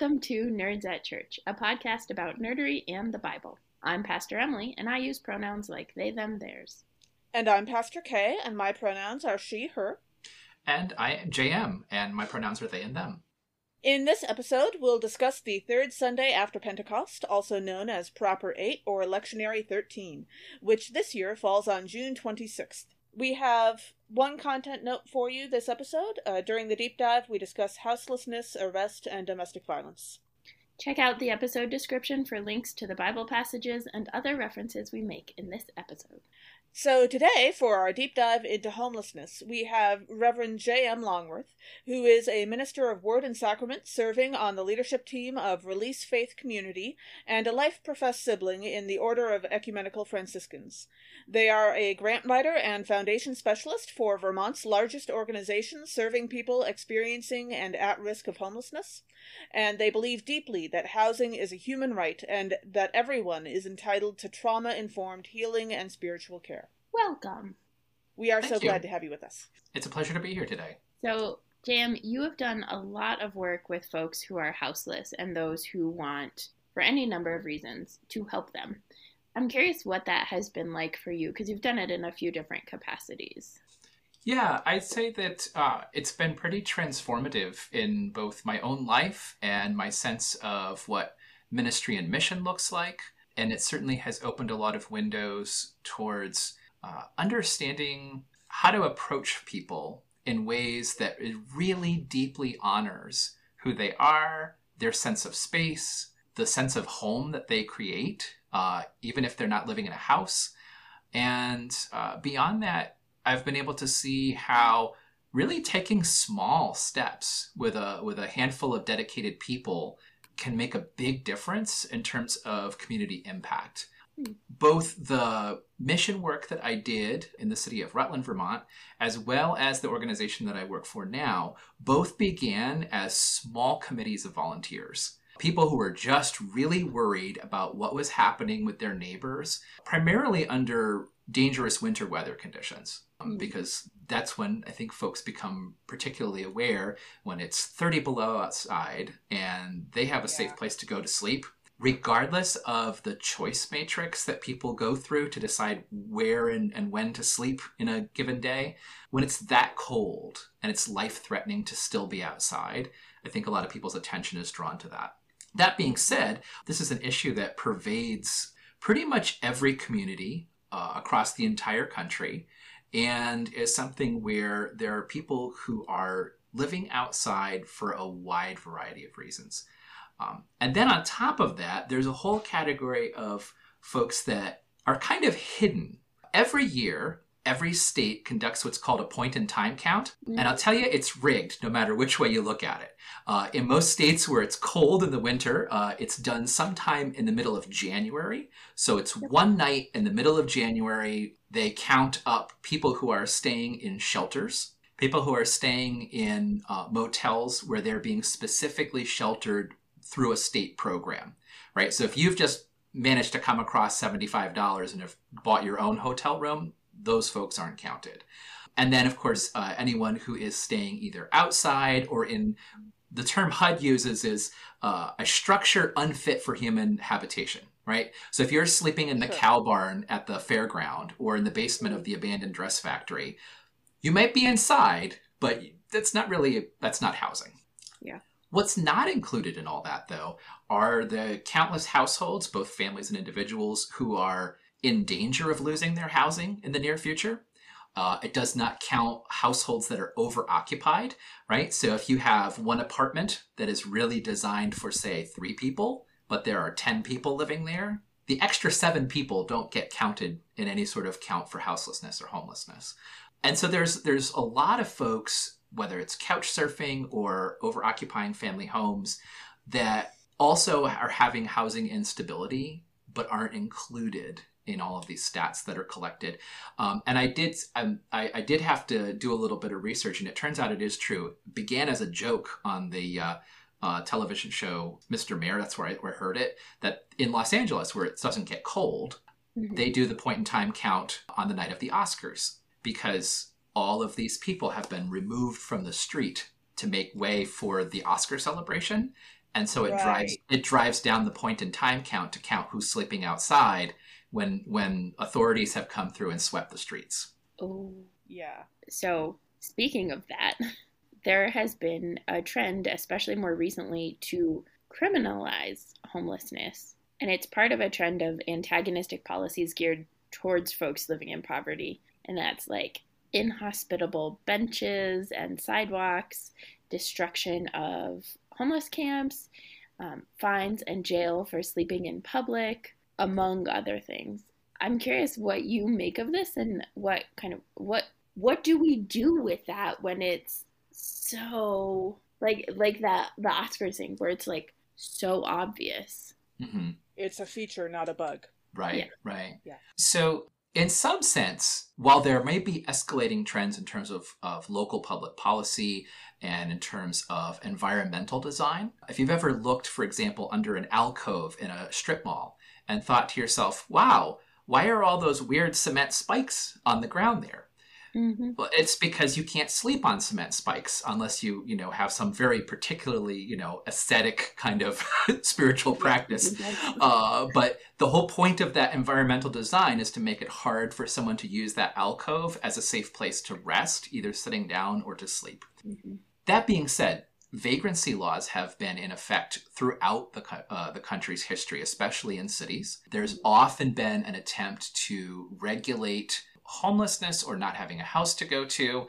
Welcome to Nerds at Church, a podcast about nerdery and the Bible. I'm Pastor Emily, and I use pronouns like they, them, theirs. And I'm Pastor Kay, and my pronouns are she, her. And I am JM, and my pronouns are they and them. In this episode, we'll discuss the third Sunday after Pentecost, also known as Proper 8 or Lectionary 13, which this year falls on June 26th. We have one content note for you this episode. Uh, during the deep dive, we discuss houselessness, arrest, and domestic violence. Check out the episode description for links to the Bible passages and other references we make in this episode. So, today, for our deep dive into homelessness, we have Reverend J.M. Longworth, who is a minister of Word and Sacrament serving on the leadership team of Release Faith Community and a life professed sibling in the Order of Ecumenical Franciscans. They are a grant writer and foundation specialist for Vermont's largest organization serving people experiencing and at risk of homelessness, and they believe deeply that housing is a human right and that everyone is entitled to trauma informed healing and spiritual care. Welcome. We are Thank so you. glad to have you with us. It's a pleasure to be here today. So, Jam, you have done a lot of work with folks who are houseless and those who want, for any number of reasons, to help them. I'm curious what that has been like for you because you've done it in a few different capacities. Yeah, I'd say that uh, it's been pretty transformative in both my own life and my sense of what ministry and mission looks like. And it certainly has opened a lot of windows towards uh, understanding how to approach people in ways that really deeply honors who they are, their sense of space, the sense of home that they create, uh, even if they're not living in a house. And uh, beyond that, I've been able to see how really taking small steps with a with a handful of dedicated people can make a big difference in terms of community impact. Both the mission work that I did in the city of Rutland, Vermont, as well as the organization that I work for now, both began as small committees of volunteers. People who were just really worried about what was happening with their neighbors, primarily under dangerous winter weather conditions. Um, Mm. because that's when I think folks become particularly aware when it's 30 below outside and they have a safe place to go to sleep, regardless of the choice matrix that people go through to decide where and, and when to sleep in a given day. When it's that cold and it's life threatening to still be outside, I think a lot of people's attention is drawn to that. That being said, this is an issue that pervades pretty much every community uh, across the entire country and is something where there are people who are living outside for a wide variety of reasons. Um, and then on top of that, there's a whole category of folks that are kind of hidden. Every year, every state conducts what's called a point in time count. And I'll tell you, it's rigged no matter which way you look at it. Uh, in most states where it's cold in the winter, uh, it's done sometime in the middle of January. So it's one night in the middle of January. They count up people who are staying in shelters, people who are staying in uh, motels where they're being specifically sheltered through a state program, right? So if you've just managed to come across $75 and have bought your own hotel room, those folks aren't counted. And then, of course, uh, anyone who is staying either outside or in the term HUD uses is uh, a structure unfit for human habitation, right? So if you're sleeping in the Sure. cow barn at the fairground or in the basement of the abandoned dress factory, you might be inside, but that's not really that's not housing. Yeah. What's not included in all that though are the countless households, both families and individuals, who are in danger of losing their housing in the near future. Uh, it does not count households that are over occupied, right? So if you have one apartment that is really designed for, say, three people, but there are 10 people living there, the extra seven people don't get counted in any sort of count for houselessness or homelessness. And so there's there's a lot of folks, whether it's couch surfing or over occupying family homes, that also are having housing instability but aren't included in all of these stats that are collected. Um, and I did um, I, I did have to do a little bit of research, and it turns out it is true. It began as a joke on the uh, uh, television show Mr. Mayor. That's where I, where I heard it. That in Los Angeles, where it doesn't get cold, Mhm. they do the point in time count on the night of the Oscars because all of these people have been removed from the street to make way for the Oscar celebration. and so it Right. drives it drives down the point in time count to count who's sleeping outside when when authorities have come through and swept the streets. Oh. Yeah. So, speaking of that, there has been a trend, especially more recently, to criminalize homelessness. And it's part of a trend of antagonistic policies geared towards folks living in poverty. And that's like inhospitable benches and sidewalks, destruction of homeless camps, um, fines and jail for sleeping in public, among other things. I'm curious what you make of this and what kind of what what do we do with that when it's so like like that the Oscars thing where it's like so obvious. hmm It's a feature, not a bug. Right, Yeah. right. Yeah. So, in some sense, while there may be escalating trends in terms of, of local public policy and in terms of environmental design, if you've ever looked, for example, under an alcove in a strip mall and thought to yourself, wow, why are all those weird cement spikes on the ground there? Mm-hmm. Well, it's because you can't sleep on cement spikes unless you, you know, have some very particularly, you know, aesthetic kind of spiritual practice. Uh, but the whole point of that environmental design is to make it hard for someone to use that alcove as a safe place to rest, either sitting down or to sleep. Mhm. That being said, vagrancy laws have been in effect throughout the, uh, the country's history, especially in cities. There's often been an attempt to regulate homelessness or not having a house to go to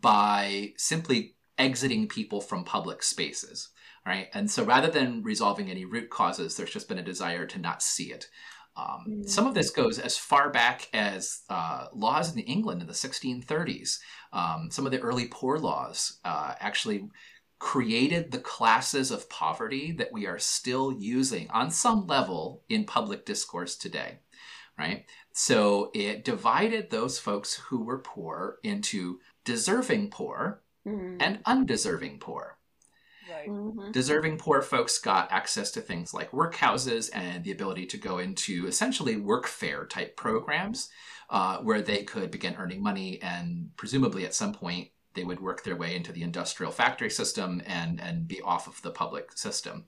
by simply exiting people from public spaces right? And so rather than resolving any root causes, there's just been a desire to not see it. Um, Mm. Some of this goes as far back as uh, laws in England in the 1630s. Um, some of the early poor laws uh, actually created the classes of poverty that we are still using on some level in public discourse today, right? So it divided those folks who were poor into deserving poor Mm-hmm. and undeserving poor. Right. Mhm. Deserving poor folks got access to things like workhouses and the ability to go into essentially work fair type programs uh, where they could begin earning money and presumably at some point they would work their way into the industrial factory system and, and be off of the public system.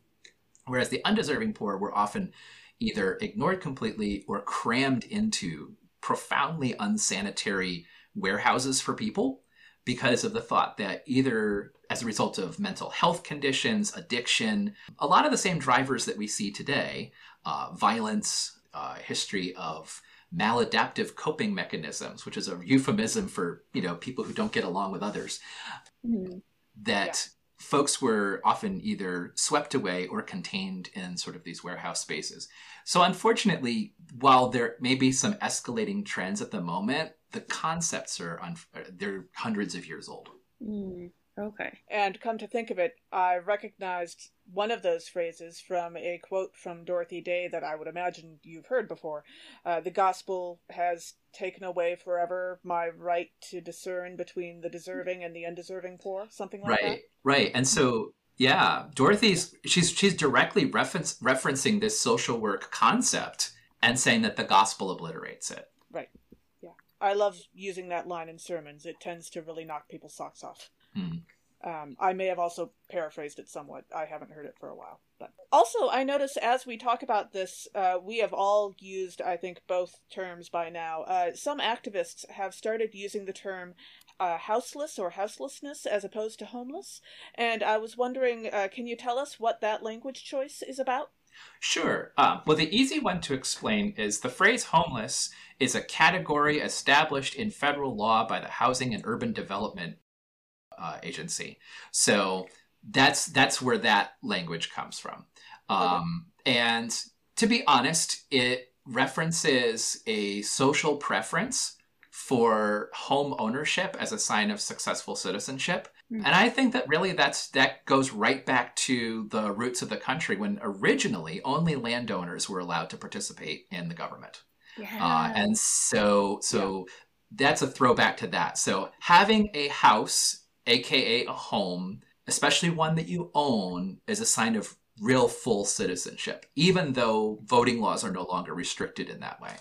Whereas the undeserving poor were often either ignored completely or crammed into profoundly unsanitary warehouses for people because of the thought that either as a result of mental health conditions, addiction, a lot of the same drivers that we see today, uh, violence, uh, history of maladaptive coping mechanisms, which is a euphemism for you know people who don't get along with others, Mhm. that folks were often either swept away or contained in sort of these warehouse spaces. So unfortunately, while there may be some escalating trends at the moment, the concepts are un- they're hundreds of years old. Mm. Okay. And come to think of it, I recognized one of those phrases from a quote from Dorothy Day that I would imagine you've heard before. Uh, the gospel has taken away forever my right to discern between the deserving and the undeserving poor, something like that. right right and so yeah dorothy's she's she's directly reference, referencing this social work concept and saying that the gospel obliterates it Right. Yeah. I love using that line in sermons. It tends to really knock people's socks off. Hmm. Um, I may have also paraphrased it somewhat. I haven't heard it for a while. But also, I notice as we talk about this, uh, we have all used, I think, both terms by now. Uh, some activists have started using the term uh, houseless or houselessness as opposed to homeless. And I was wondering, uh, can you tell us what that language choice is about? Sure. Um, well, the easy one to explain is the phrase homeless is a category established in federal law by the Housing and Urban Development uh, Agency. So that's that's where that language comes from. Um, And to be honest, it references a social preference for home ownership as a sign of successful citizenship. Hmm. And I think that really that's that goes right back to the roots of the country when originally only landowners were allowed to participate in the government. Yeah. Uh, and so so that's a throwback to that. So having a house, aka a home, especially one that you own, is a sign of real full citizenship, even though voting laws are no longer restricted in that way.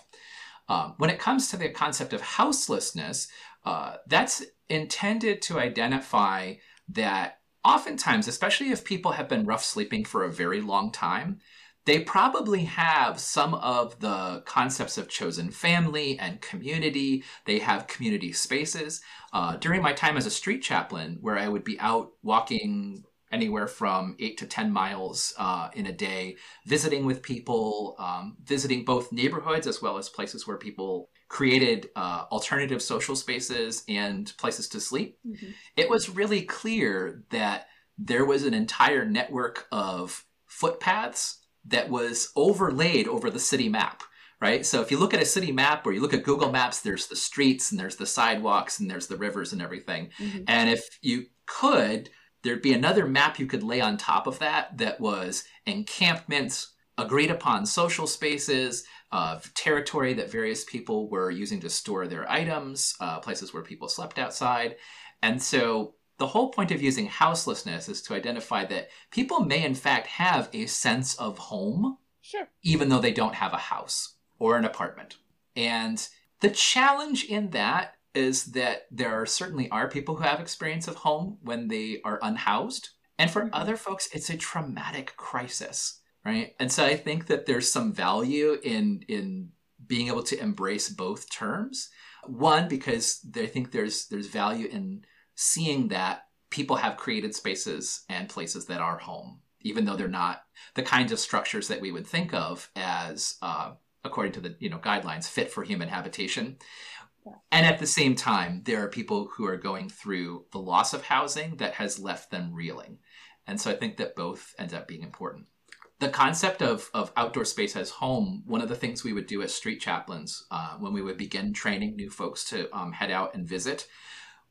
Um, when it comes to the concept of houselessness, uh, that's intended to identify that oftentimes, especially if people have been rough sleeping for a very long time, they probably have some of the concepts of chosen family and community. They have community spaces. Uh, during my time as a street chaplain, where I would be out walking anywhere from eight to 10 miles uh, in a day, visiting with people, um, visiting both neighborhoods as well as places where people created uh, alternative social spaces and places to sleep. Mm-hmm. It was really clear that there was an entire network of footpaths that was overlaid over the city map right? So if you look at a city map or you look at Google Maps, there's the streets and there's the sidewalks and there's the rivers and everything. Mm-hmm. And if you could, there'd be another map you could lay on top of that that was encampments, agreed upon social spaces, uh, territory that various people were using to store their items, uh, places where people slept outside. And so the whole point of using houselessness is to identify that people may, in fact, have a sense of home, sure. even though they don't have a house or an apartment. And the challenge in that is that there are certainly are people who have experience of home when they are unhoused. And for mm-hmm. other folks, it's a traumatic crisis, right? And so I think that there's some value in in being able to embrace both terms. One, because I think there's there's value in seeing that people have created spaces and places that are home, even though they're not the kinds of structures that we would think of as, uh, according to the you know guidelines, fit for human habitation. And at the same time, there are people who are going through the loss of housing that has left them reeling. And so I think that both ends up being important. The concept of, of outdoor space as home, one of the things we would do as street chaplains uh, when we would begin training new folks to um, head out and visit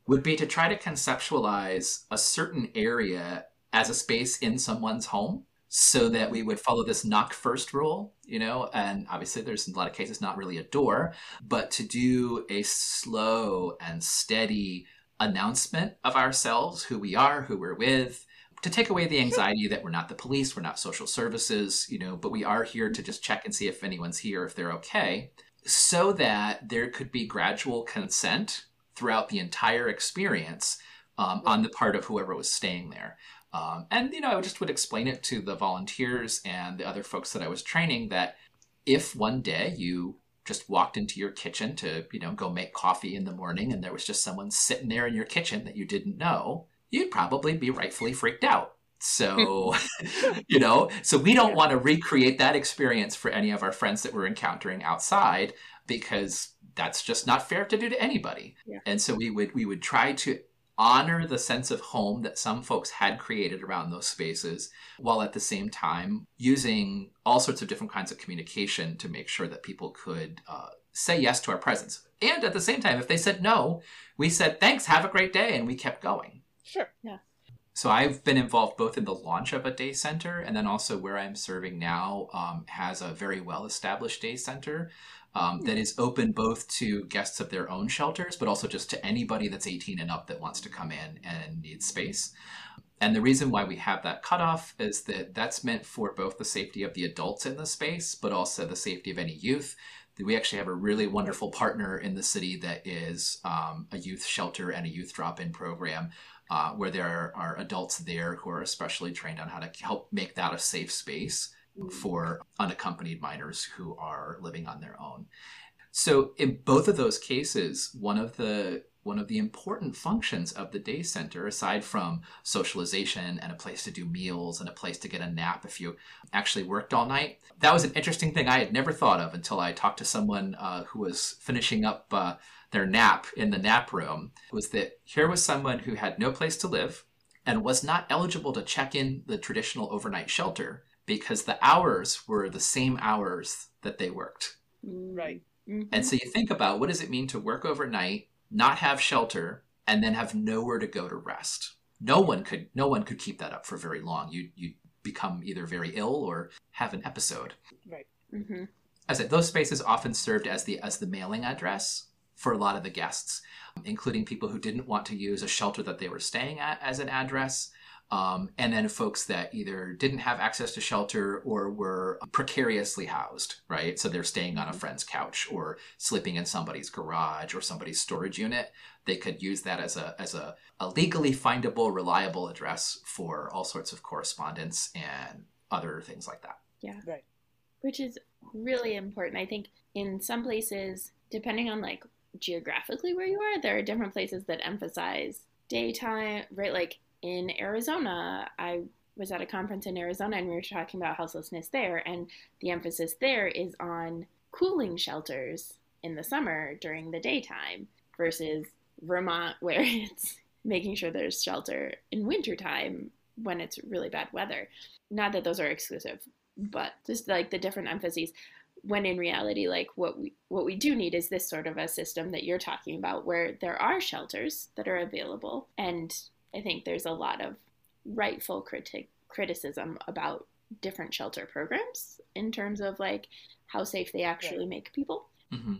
would be to try to conceptualize a certain area as a space in someone's home so that we would follow this knock first rule, you know, and obviously there's in a lot of cases not really a door, but to do a slow and steady announcement of ourselves, who we are, who we're with, to take away the anxiety that we're not the police, we're not social services, you know, but we are here to just check and see if anyone's here, if they're okay, so that there could be gradual consent throughout the entire experience um, on the part of whoever was staying there. Um, and you know, I just would explain it to the volunteers and the other folks that I was training that if one day you just walked into your kitchen to you know go make coffee in the morning and there was just someone sitting there in your kitchen that you didn't know, you'd probably be rightfully freaked out. So, you know, so we don't want to recreate that experience for any of our friends that we're encountering outside because that's just not fair to do to anybody. Yeah. And so we would we would try to honor the sense of home that some folks had created around those spaces while at the same time using all sorts of different kinds of communication to make sure that people could uh, say yes to our presence. And at the same time, if they said no, we said, thanks, have a great day, and we kept going. Sure. Yeah. So I've been involved both in the launch of a day center and then also where I'm serving now um, has a very well established day center um, that is open both to guests of their own shelters, but also just to anybody that's 18 and up that wants to come in and needs space. And the reason why we have that cutoff is that that's meant for both the safety of the adults in the space, but also the safety of any youth. We actually have a really wonderful partner in the city that is um, a youth shelter and a youth drop in program uh, where there are adults there who are especially trained on how to help make that a safe space for unaccompanied minors who are living on their own. So in both of those cases, one of the one of the important functions of the day center, aside from socialization and a place to do meals and a place to get a nap if you actually worked all night, that was an interesting thing I had never thought of until I talked to someone uh, who was finishing up uh, their nap in the nap room. Was that here was someone who had no place to live and was not eligible to check in the traditional overnight shelter because the hours were the same hours that they worked. Right. Mm-hmm. And so you think about what does it mean to work overnight, not have shelter, and then have nowhere to go to rest. No one could no one could keep that up for very long. You you become either very ill or have an episode. Right. Mm-hmm. I said those spaces often served as the as the mailing address for a lot of the guests, including people who didn't want to use a shelter that they were staying at as an address, Um, and then folks that either didn't have access to shelter or were precariously housed, right? So they're staying on a friend's couch or sleeping in somebody's garage or somebody's storage unit. They could use that as a as a, a legally findable, reliable address for all sorts of correspondence and other things like that. Yeah. Right. Which is really important. I think in some places, depending on like geographically where you are, there are different places that emphasize daytime, right? Like in Arizona, I was at a conference in Arizona and we were talking about houselessness there, and the emphasis there is on cooling shelters in the summer during the daytime versus Vermont, where it's making sure there's shelter in wintertime when it's really bad weather. Not that those are exclusive, but just like the different emphases when in reality like what we what we do need is this sort of a system that you're talking about where there are shelters that are available and i think there's a lot of rightful critic criticism about different shelter programs in terms of like how safe they actually Right. make people hmm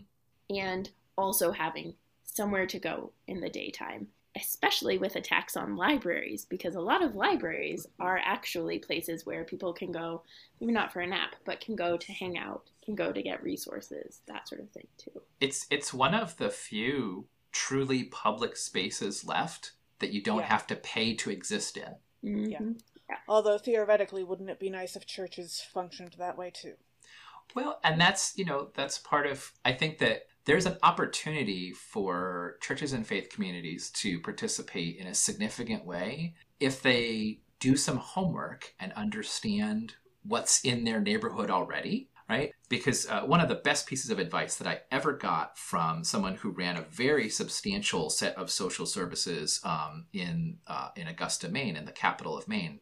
and also having somewhere to go in the daytime, especially with attacks on libraries, because a lot of libraries are actually places where people can go, maybe not for a nap, but can go to hang out, can go to get resources, that sort of thing too. It's it's one of the few truly public spaces left that you don't Yeah. have to pay to exist in. Mhm. Although theoretically, wouldn't it be nice if churches functioned that way too? Well, and that's, you know, that's part of, I think that there's an opportunity for churches and faith communities to participate in a significant way if they do some homework and understand what's in their neighborhood already, right? Because uh, one of the best pieces of advice that I ever got from someone who ran a very substantial set of social services um, in uh, in Augusta, Maine, in the capital of Maine,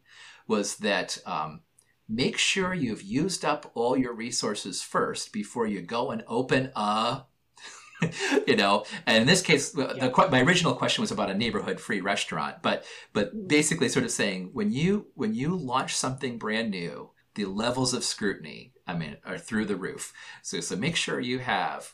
was that um, make sure you've used up all your resources first before you go and open a you know and in this case the, Yeah. my original question was about a neighborhood free restaurant but but basically sort of saying when you when you launch something brand new the levels of scrutiny i mean are through the roof. So so make sure you have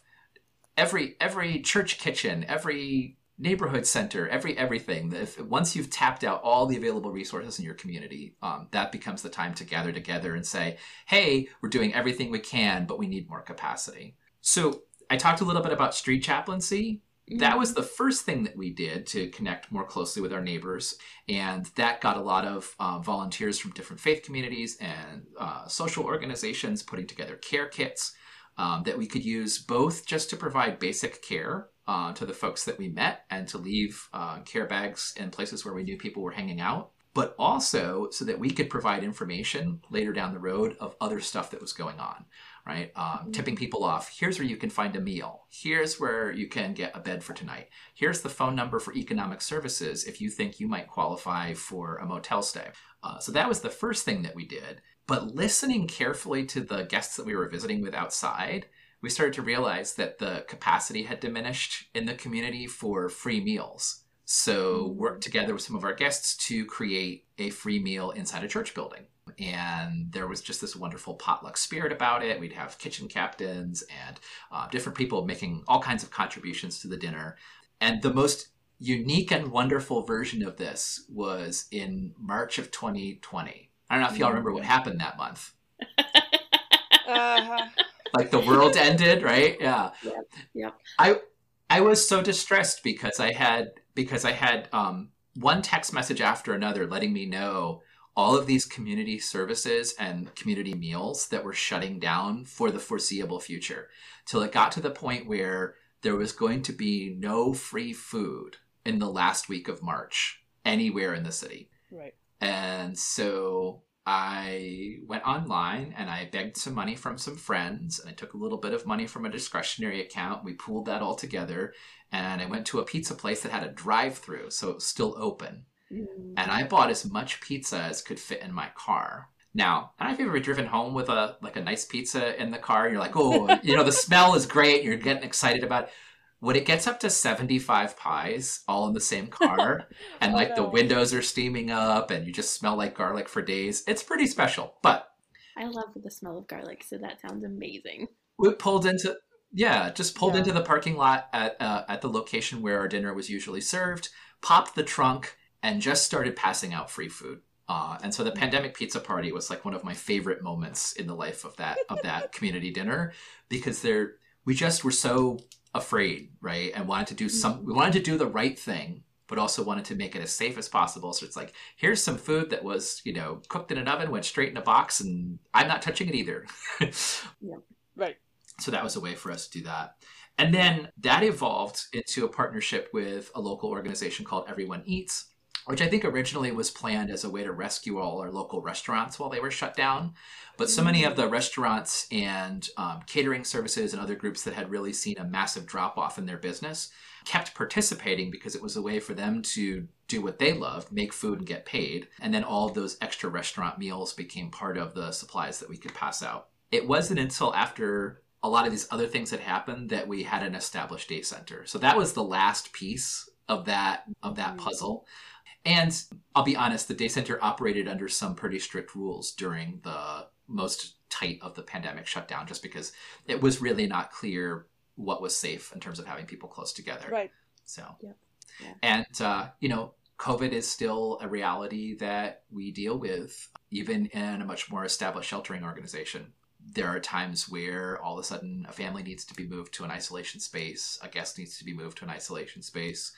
every every church kitchen every neighborhood center every everything. If once you've tapped out all the available resources in your community um, that becomes the time to gather together and say hey we're doing everything we can but we need more capacity. So i talked a little bit about street chaplaincy that was the first thing that we did to connect more closely with our neighbors and that got a lot of uh, volunteers from different faith communities and uh, social organizations putting together care kits um, that we could use both just to provide basic care uh, to the folks that we met and to leave uh, care bags in places where we knew people were hanging out but also so that we could provide information later down the road of other stuff that was going on right? Um, tipping people off. Here's where you can find a meal. Here's where you can get a bed for tonight. Here's the phone number for economic services if you think you might qualify for a motel stay. Uh, so that was the first thing that we did. But listening carefully to the guests that we were visiting with outside, we started to realize that the capacity had diminished in the community for free meals. So worked together with some of our guests to create a free meal inside a church building and there was just this wonderful potluck spirit about it. We'd have kitchen captains and uh, different people making all kinds of contributions to the dinner. And the most unique and wonderful version of this was in March of 2020. I don't know if y'all remember what happened that month. Uh-huh. Like the world ended, right? Yeah. Yep, yep. I I was so distressed because I had because I had um, one text message after another letting me know all of these community services and community meals that were shutting down for the foreseeable future till it got to the point where there was going to be no free food in the last week of March anywhere in the city. Right. And so I went online and I begged some money from some friends and I took a little bit of money from a discretionary account. We pooled that all together and I went to a pizza place that had a drive through, so it was still open Mm. and I bought as much pizza as could fit in my car. Now, I don't know if you've ever driven home with a like a nice pizza in the car. You're like, oh, you know, the smell is great. You're getting excited about. It. When it gets up to 75 pies all in the same car, and Oh, like the windows are steaming up, and you just smell like garlic for days, it's pretty special. But I love the smell of garlic, so that sounds amazing. we pulled into yeah, just pulled Yeah. into the parking lot at uh, at the location where our dinner was usually served. Popped the trunk and just started passing out free food. Uh, and so the pandemic pizza party was like one of my favorite moments in the life of that of that community dinner because there we just were so afraid, right? And wanted to do some we wanted to do the right thing, but also wanted to make it as safe as possible. So it's like, here's some food that was, you know, cooked in an oven, went straight in a box, and I'm not touching it either. yeah. Right. So that was a way for us to do that. And then that evolved into a partnership with a local organization called Everyone Eats, which I think originally was planned as a way to rescue all our local restaurants while they were shut down. But so many of the restaurants and um, catering services and other groups that had really seen a massive drop off in their business kept participating because it was a way for them to do what they loved, make food and get paid. And then all of those extra restaurant meals became part of the supplies that we could pass out. It wasn't until after a lot of these other things had happened that we had an established day center. So that was the last piece of that of that mm-hmm. puzzle. And I'll be honest, the day center operated under some pretty strict rules during the most tight of the pandemic shutdown, just because it was really not clear what was safe in terms of having people close together. Right. So, yeah. yeah. and uh, you know, COVID is still a reality that we deal with, even in a much more established sheltering organization. There are times where all of a sudden a family needs to be moved to an isolation space, a guest needs to be moved to an isolation space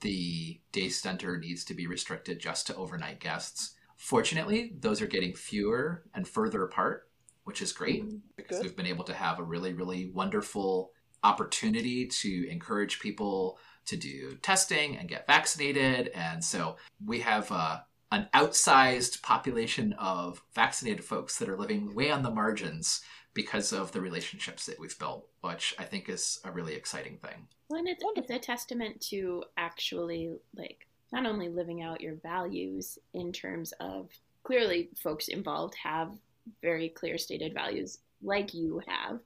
the day center needs to be restricted just to overnight guests. Fortunately, those are getting fewer and further apart, which is great mm-hmm. because Good. we've been able to have a really, really wonderful opportunity to encourage people to do testing and get vaccinated. And so we have uh, an outsized population of vaccinated folks that are living way on the margins because of the relationships that we've built, which I think is a really exciting thing. Well, and it's, it's a testament to actually like not only living out your values in terms of clearly folks involved have very clear stated values like you have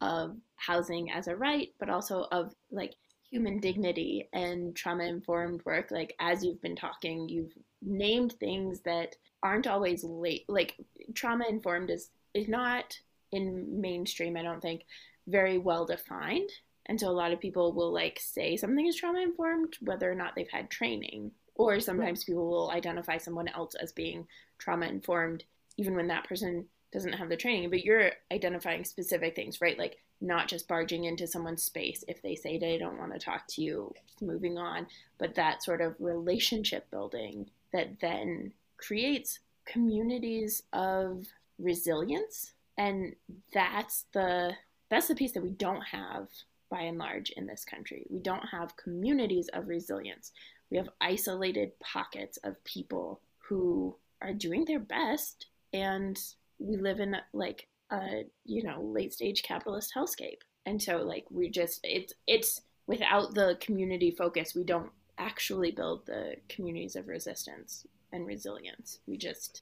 of housing as a right, but also of like human dignity and trauma informed work. Like as you've been talking, you've named things that aren't always late. Like trauma informed is is not in mainstream. I don't think very well defined. And so a lot of people will like say something is trauma informed, whether or not they've had training. Or sometimes people will identify someone else as being trauma informed, even when that person doesn't have the training. But you're identifying specific things, right? Like not just barging into someone's space if they say they don't want to talk to you, moving on, but that sort of relationship building that then creates communities of resilience. And that's the that's the piece that we don't have by and large in this country. We don't have communities of resilience. We have isolated pockets of people who are doing their best and we live in like a, you know, late stage capitalist hellscape. And so like we just it's it's without the community focus, we don't actually build the communities of resistance and resilience. We just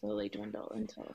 slowly dwindle until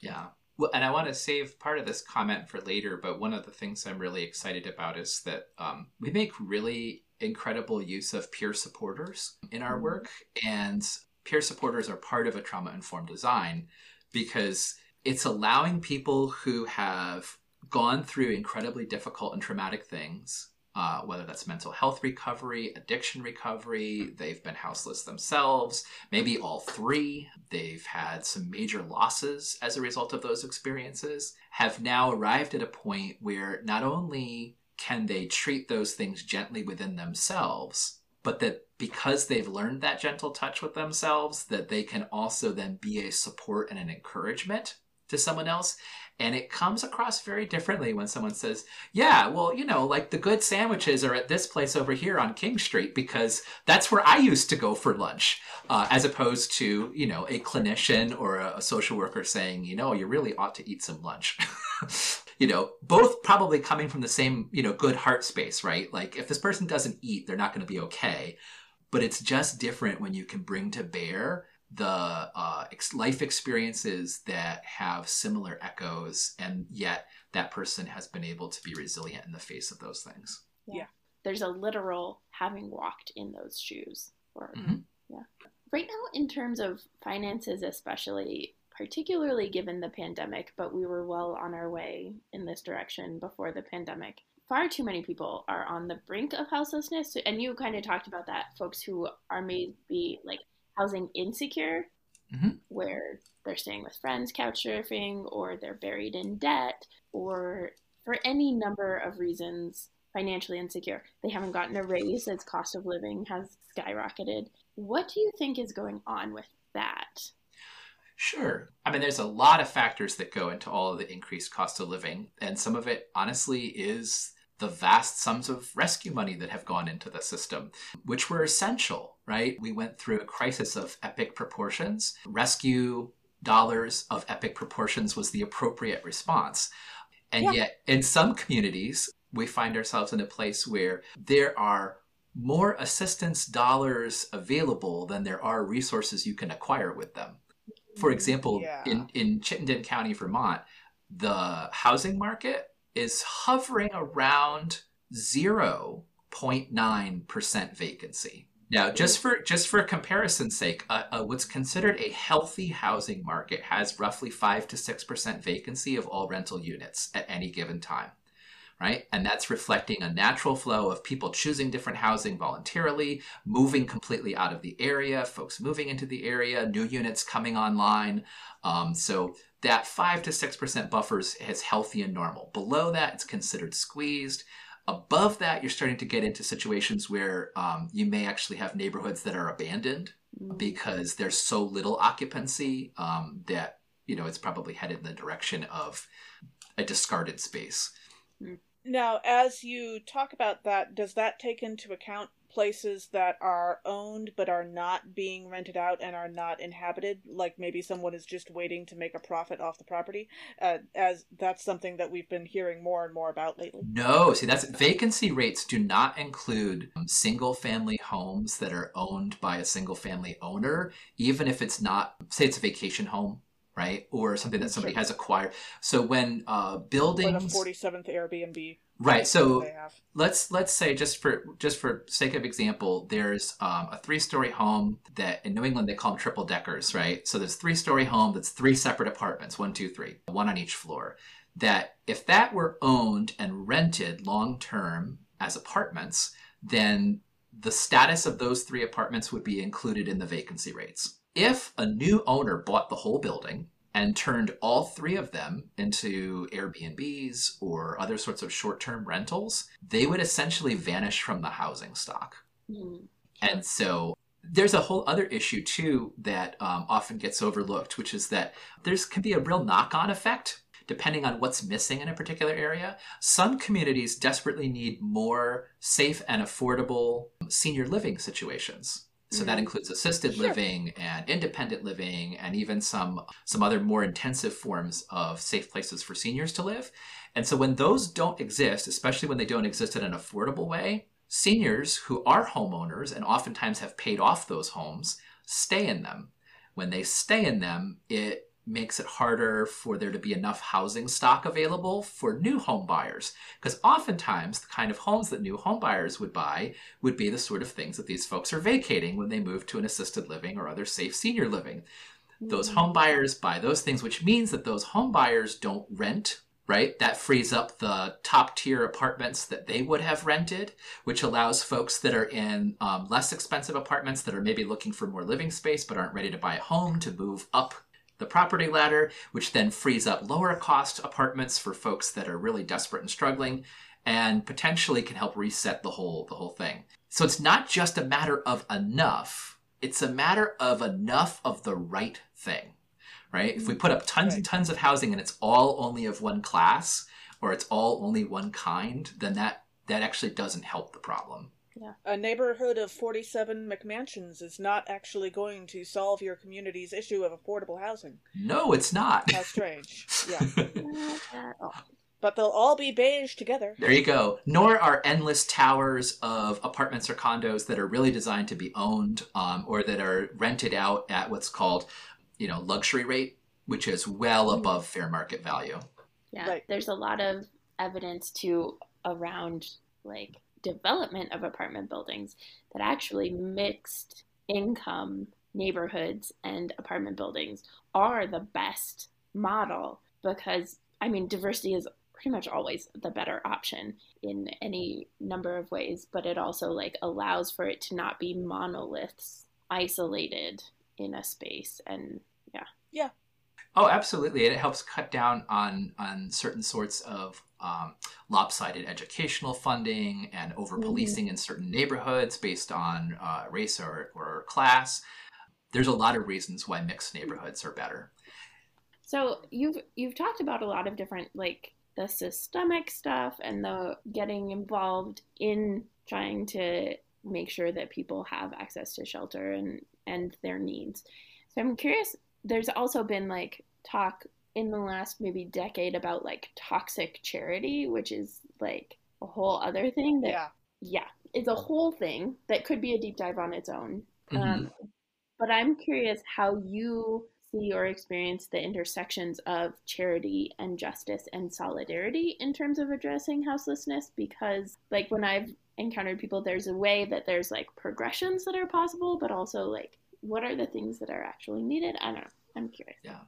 Yeah. Well, and I want to save part of this comment for later, but one of the things I'm really excited about is that um, we make really incredible use of peer supporters in our mm-hmm. work. And peer supporters are part of a trauma informed design because it's allowing people who have gone through incredibly difficult and traumatic things uh, whether that's mental health recovery, addiction recovery, they've been houseless themselves, maybe all three, they've had some major losses as a result of those experiences, have now arrived at a point where not only can they treat those things gently within themselves, but that because they've learned that gentle touch with themselves, that they can also then be a support and an encouragement to someone else. And it comes across very differently when someone says, Yeah, well, you know, like the good sandwiches are at this place over here on King Street because that's where I used to go for lunch, uh, as opposed to, you know, a clinician or a, a social worker saying, You know, you really ought to eat some lunch. you know, both probably coming from the same, you know, good heart space, right? Like if this person doesn't eat, they're not going to be okay. But it's just different when you can bring to bear the uh, ex- life experiences that have similar echoes, and yet that person has been able to be resilient in the face of those things. Yeah. yeah. There's a literal having walked in those shoes. Or, mm-hmm. yeah. Right now, in terms of finances, especially, particularly given the pandemic, but we were well on our way in this direction before the pandemic. far too many people are on the brink of houselessness. And you kind of talked about that folks who are maybe like housing insecure, mm-hmm. where they're staying with friends, couch surfing, or they're buried in debt, or for any number of reasons, financially insecure. They haven't gotten a raise as cost of living has skyrocketed. What do you think is going on with that? Sure. I mean, there's a lot of factors that go into all of the increased cost of living, and some of it, honestly, is the vast sums of rescue money that have gone into the system, which were essential, right? We went through a crisis of epic proportions. Rescue dollars of epic proportions was the appropriate response. And yeah. yet, in some communities, we find ourselves in a place where there are more assistance dollars available than there are resources you can acquire with them. For mm, example, yeah. in, in Chittenden County, Vermont, the housing market is hovering around 0.9% vacancy. Now, just for just for comparison's sake, uh, uh, what's considered a healthy housing market has roughly five to six percent vacancy of all rental units at any given time, right? And that's reflecting a natural flow of people choosing different housing voluntarily, moving completely out of the area, folks moving into the area, new units coming online. Um, so that five to six percent buffers is healthy and normal. Below that, it's considered squeezed. Above that, you're starting to get into situations where um, you may actually have neighborhoods that are abandoned mm. because there's so little occupancy um, that you know it's probably headed in the direction of a discarded space. Mm. Now, as you talk about that, does that take into account places that are owned but are not being rented out and are not inhabited like maybe someone is just waiting to make a profit off the property uh, as that's something that we've been hearing more and more about lately. No see that's vacancy rates do not include um, single family homes that are owned by a single family owner even if it's not say it's a vacation home right or something that somebody sure. has acquired so when uh buildings or 47th airbnb Right. So let's let's say just for just for sake of example, there's um, a three story home that in New England they call them triple deckers, right? So there's three story home that's three separate apartments, one, two, three, one on each floor. That if that were owned and rented long term as apartments, then the status of those three apartments would be included in the vacancy rates. If a new owner bought the whole building and turned all three of them into Airbnbs or other sorts of short term rentals, they would essentially vanish from the housing stock. Mm-hmm. And so there's a whole other issue too that um, often gets overlooked, which is that there's can be a real knock on effect depending on what's missing in a particular area. Some communities desperately need more safe and affordable senior living situations. So that mm-hmm. includes assisted sure. living and independent living and even some some other more intensive forms of safe places for seniors to live. And so when those don't exist, especially when they don't exist in an affordable way, seniors who are homeowners and oftentimes have paid off those homes stay in them. When they stay in them, it makes it harder for there to be enough housing stock available for new home buyers. Because oftentimes, the kind of homes that new home buyers would buy would be the sort of things that these folks are vacating when they move to an assisted living or other safe senior living. Those mm. home buyers buy those things, which means that those home buyers don't rent right? That frees up the top tier apartments that they would have rented, which allows folks that are in um, less expensive apartments that are maybe looking for more living space but aren't ready to buy a home to move up the property ladder, which then frees up lower cost apartments for folks that are really desperate and struggling and potentially can help reset the whole the whole thing. So it's not just a matter of enough, it's a matter of enough of the right thing. Right? If we put up tons right. and tons of housing and it's all only of one class or it's all only one kind, then that that actually doesn't help the problem. Yeah. A neighborhood of 47 McMansions is not actually going to solve your community's issue of affordable housing. No, it's not. How strange. Yeah. but they'll all be beige together. There you go. Nor are endless towers of apartments or condos that are really designed to be owned um, or that are rented out at what's called, you know, luxury rate, which is well mm-hmm. above fair market value. Yeah, right. there's a lot of evidence to around like development of apartment buildings that actually mixed income neighborhoods and apartment buildings are the best model because I mean diversity is pretty much always the better option in any number of ways, but it also like allows for it to not be monoliths isolated in a space and yeah. Yeah. Oh, absolutely. And it helps cut down on on certain sorts of um, lopsided educational funding and over policing mm-hmm. in certain neighborhoods based on uh, race or, or class. There's a lot of reasons why mixed neighborhoods are better. So you've you've talked about a lot of different like the systemic stuff and the getting involved in trying to make sure that people have access to shelter and and their needs. So I'm curious there's also been like talk in the last maybe decade about like toxic charity, which is like a whole other thing that yeah, yeah it's a whole thing that could be a deep dive on its own. Mm-hmm. Um, but I'm curious how you see or experience the intersections of charity and justice and solidarity in terms of addressing houselessness because like when I've encountered people there's a way that there's like progressions that are possible but also like what are the things that are actually needed? I don't know. I'm curious. Yeah.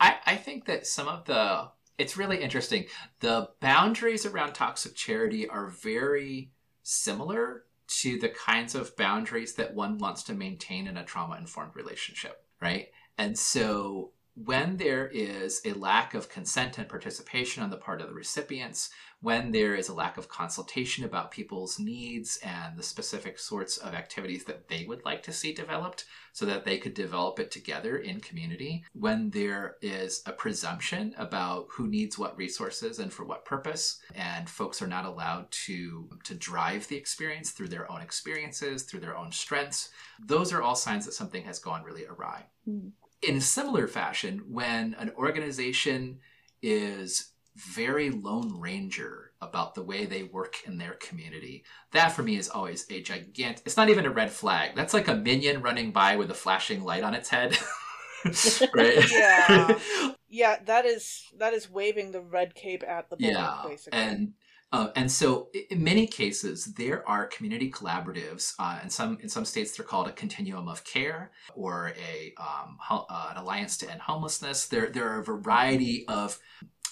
I, I think that some of the it's really interesting. The boundaries around toxic charity are very similar to the kinds of boundaries that one wants to maintain in a trauma informed relationship, right? And so when there is a lack of consent and participation on the part of the recipients, when there is a lack of consultation about people's needs and the specific sorts of activities that they would like to see developed so that they could develop it together in community, when there is a presumption about who needs what resources and for what purpose, and folks are not allowed to, to drive the experience through their own experiences, through their own strengths, those are all signs that something has gone really awry. Mm in a similar fashion, when an organization is very lone ranger about the way they work in their community, that for me is always a gigantic. It's not even a red flag. That's like a minion running by with a flashing light on its head. right? Yeah. yeah, that is that is waving the red cape at the yeah, basically. And uh, and so, in many cases, there are community collaboratives. Uh, in some in some states, they're called a continuum of care or a um, uh, an alliance to end homelessness. There there are a variety of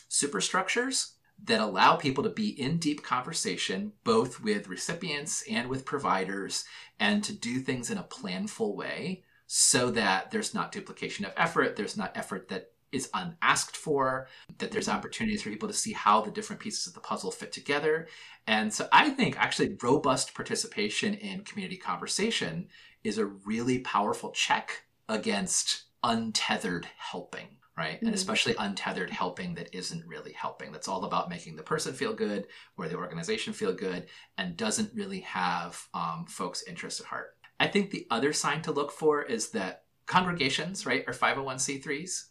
superstructures that allow people to be in deep conversation, both with recipients and with providers, and to do things in a planful way, so that there's not duplication of effort. There's not effort that is unasked for, that there's opportunities for people to see how the different pieces of the puzzle fit together. And so I think actually robust participation in community conversation is a really powerful check against untethered helping. Right. Mm-hmm. And especially untethered helping that isn't really helping. That's all about making the person feel good or the organization feel good and doesn't really have um, folks' interests at heart. I think the other sign to look for is that congregations, right, are 501c3s.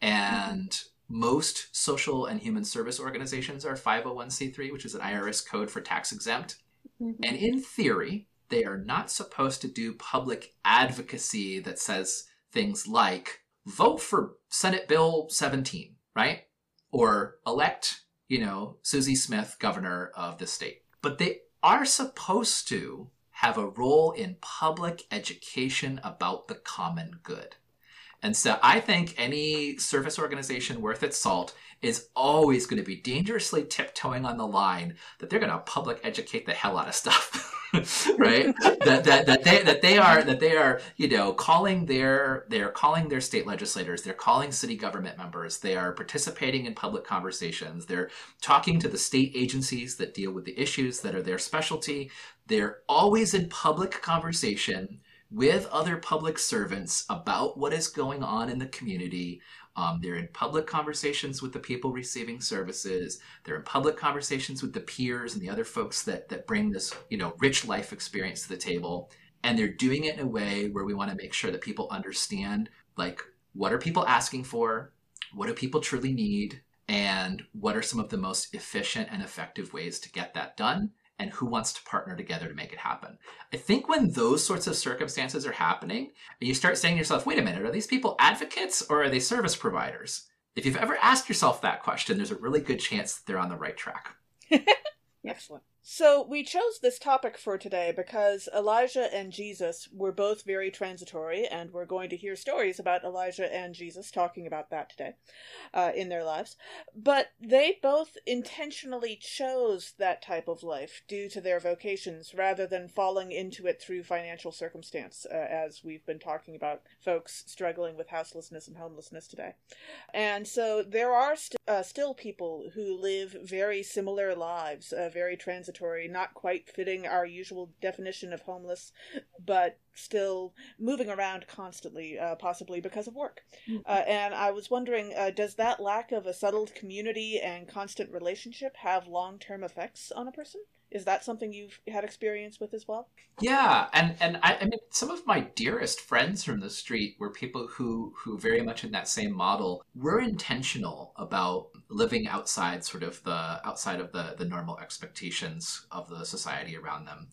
And mm-hmm. most social and human service organizations are 501c3, which is an IRS code for tax exempt. Mm-hmm. And in theory, they are not supposed to do public advocacy that says things like vote for Senate Bill 17, right? Or elect, you know, Susie Smith governor of the state. But they are supposed to have a role in public education about the common good. And so I think any service organization worth its salt is always going to be dangerously tiptoeing on the line that they're going to public educate the hell out of stuff. right that, that, that they that they are that they are you know calling their they're calling their state legislators they're calling city government members they are participating in public conversations they're talking to the state agencies that deal with the issues that are their specialty they're always in public conversation with other public servants about what is going on in the community. Um, they're in public conversations with the people receiving services. They're in public conversations with the peers and the other folks that that bring this, you know, rich life experience to the table. And they're doing it in a way where we want to make sure that people understand, like, what are people asking for? What do people truly need? And what are some of the most efficient and effective ways to get that done? And who wants to partner together to make it happen. I think when those sorts of circumstances are happening, you start saying to yourself, wait a minute, are these people advocates or are they service providers? If you've ever asked yourself that question, there's a really good chance that they're on the right track. Excellent. So, we chose this topic for today because Elijah and Jesus were both very transitory, and we're going to hear stories about Elijah and Jesus talking about that today uh, in their lives. But they both intentionally chose that type of life due to their vocations rather than falling into it through financial circumstance, uh, as we've been talking about folks struggling with houselessness and homelessness today. And so, there are st- uh, still people who live very similar lives, uh, very transitory transitory, not quite fitting our usual definition of homeless, but still moving around constantly, uh, possibly because of work. Mm-hmm. Uh, and I was wondering, uh, does that lack of a settled community and constant relationship have long term effects on a person? Is that something you've had experience with as well? Yeah, and and I, I, mean, some of my dearest friends from the street were people who who very much in that same model were intentional about living outside sort of the outside of the the normal expectations of the society around them,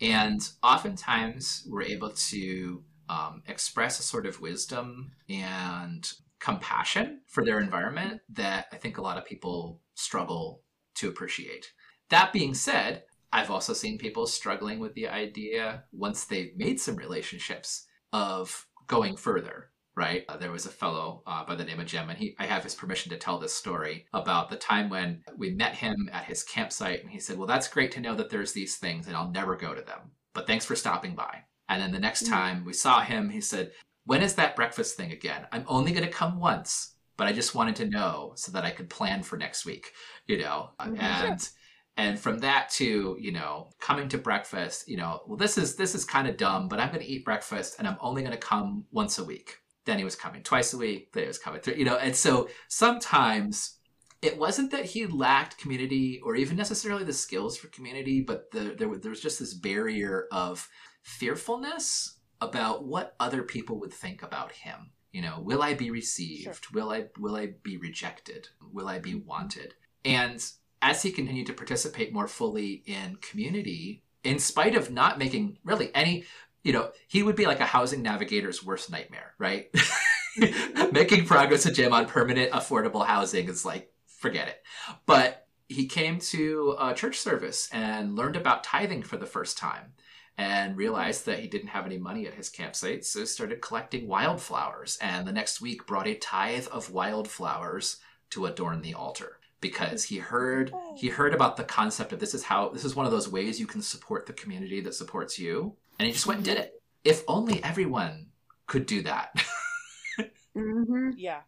and oftentimes we're able to um, express a sort of wisdom and compassion for their environment that I think a lot of people struggle to appreciate. That being said, I've also seen people struggling with the idea once they've made some relationships of going further. Right, uh, there was a fellow uh, by the name of Jim, and he, I have his permission to tell this story about the time when we met him at his campsite, and he said, "Well, that's great to know that there's these things, and I'll never go to them, but thanks for stopping by." And then the next mm. time we saw him, he said, "When is that breakfast thing again? I'm only going to come once, but I just wanted to know so that I could plan for next week." You know, mm-hmm. and. And from that to you know coming to breakfast you know well this is this is kind of dumb but i'm going to eat breakfast and i'm only going to come once a week then he was coming twice a week then he was coming three you know and so sometimes it wasn't that he lacked community or even necessarily the skills for community but the, there, there was just this barrier of fearfulness about what other people would think about him. You know will i be received? Sure. will i will i be rejected? Will i be mm-hmm. wanted? And as he continued to participate more fully in community, in spite of not making really any, you know, he would be like a housing navigator's worst nightmare, right? making progress at Jim on permanent affordable housing is like, forget it. But he came to a church service and learned about tithing for the first time and realized that he didn't have any money at his campsite, so started collecting wildflowers. And the next week brought a tithe of wildflowers to adorn the altar because he heard he heard about the concept of this is how this is one of those ways you can support the community that supports you and he just went and did it. If only everyone could do that. Mm-hmm. yeah.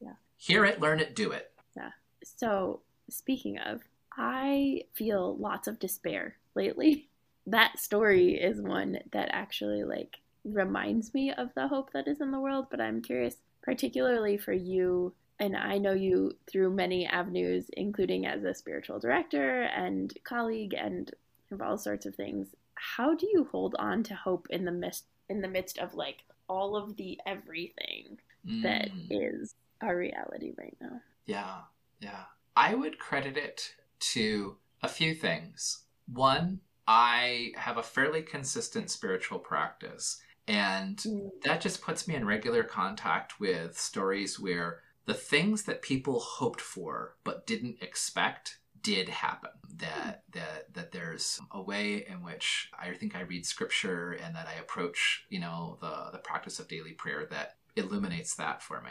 Yeah. Hear it learn it do it. Yeah. So speaking of i feel lots of despair lately. That story is one that actually like reminds me of the hope that is in the world but i'm curious particularly for you. And I know you through many avenues, including as a spiritual director and colleague and of all sorts of things. How do you hold on to hope in the midst in the midst of like all of the everything mm. that is our reality right now? Yeah, yeah. I would credit it to a few things. One, I have a fairly consistent spiritual practice. And mm. that just puts me in regular contact with stories where the things that people hoped for but didn't expect did happen that that that there's a way in which i think i read scripture and that i approach you know the the practice of daily prayer that illuminates that for me.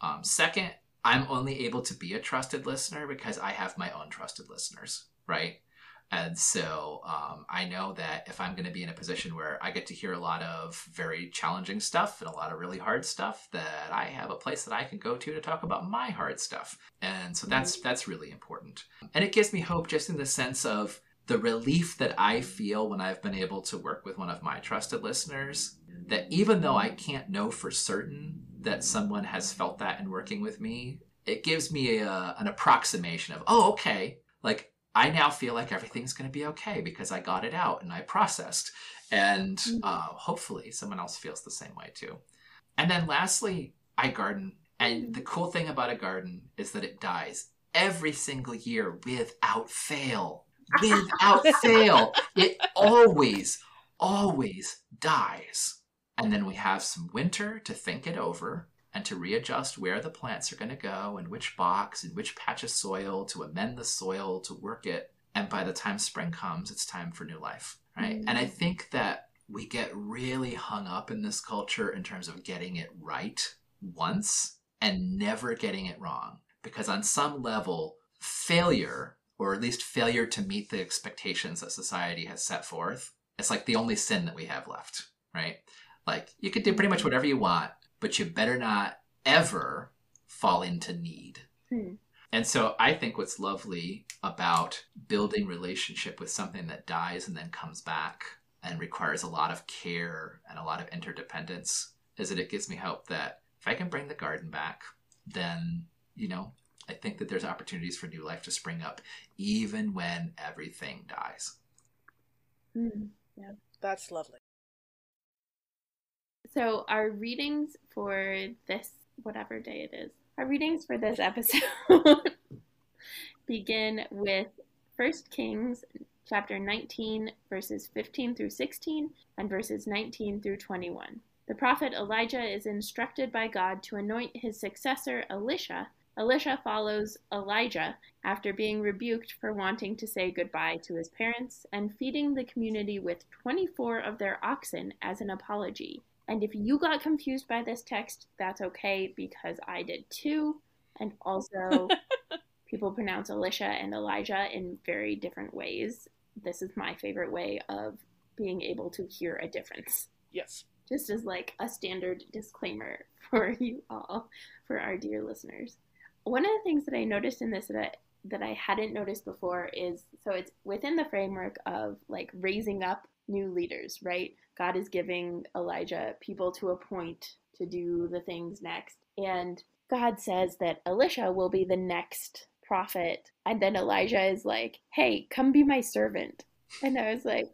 Um, second i'm only able to be a trusted listener because i have my own trusted listeners right and so um, I know that if I'm going to be in a position where I get to hear a lot of very challenging stuff and a lot of really hard stuff, that I have a place that I can go to to talk about my hard stuff. And so that's mm-hmm. that's really important. And it gives me hope just in the sense of the relief that I feel when I've been able to work with one of my trusted listeners. That even though I can't know for certain that someone has felt that in working with me, it gives me a, an approximation of, oh, okay, like I now feel like everything's going to be okay because I got it out and I processed. And mm-hmm. uh, hopefully someone else feels the same way too. And then lastly, I garden. And the cool thing about a garden is that it dies every single year without fail. Without fail. It always, always dies. And then we have some winter to think it over and to readjust where the plants are going to go and which box and which patch of soil to amend the soil to work it. And by the time spring comes, it's time for new life, right? Mm. And I think that we get really hung up in this culture in terms of getting it right once and never getting it wrong. Because on some level, failure, or at least failure to meet the expectations that society has set forth, it's like the only sin that we have left, right? Like you could do pretty much whatever you want, but you better not ever fall into need. Hmm. And so I think what's lovely about building relationship with something that dies and then comes back and requires a lot of care and a lot of interdependence is that it gives me hope that if I can bring the garden back, then, you know, I think that there's opportunities for new life to spring up even when everything dies. Mm. That's lovely. So, our readings for this, whatever day it is, our readings for this episode begin with 1 Kings chapter 19, verses 15 through 16, and verses 19 through 21. The prophet Elijah is instructed by God to anoint his successor, Elisha. Elisha follows Elijah after being rebuked for wanting to say goodbye to his parents and feeding the community with 24 of their oxen as an apology. And if you got confused by this text, that's okay because I did too. And also, people pronounce Elisha and Elijah in very different ways. This is my favorite way of being able to hear a difference. Yes. Just as like a standard disclaimer for you all, for our dear listeners. One of the things that I noticed in this that I, that I hadn't noticed before is so it's within the framework of like raising up new leaders, right? God is giving Elijah people to appoint to do the things next. And God says that Elisha will be the next prophet. And then Elijah is like, hey, come be my servant. And I was like,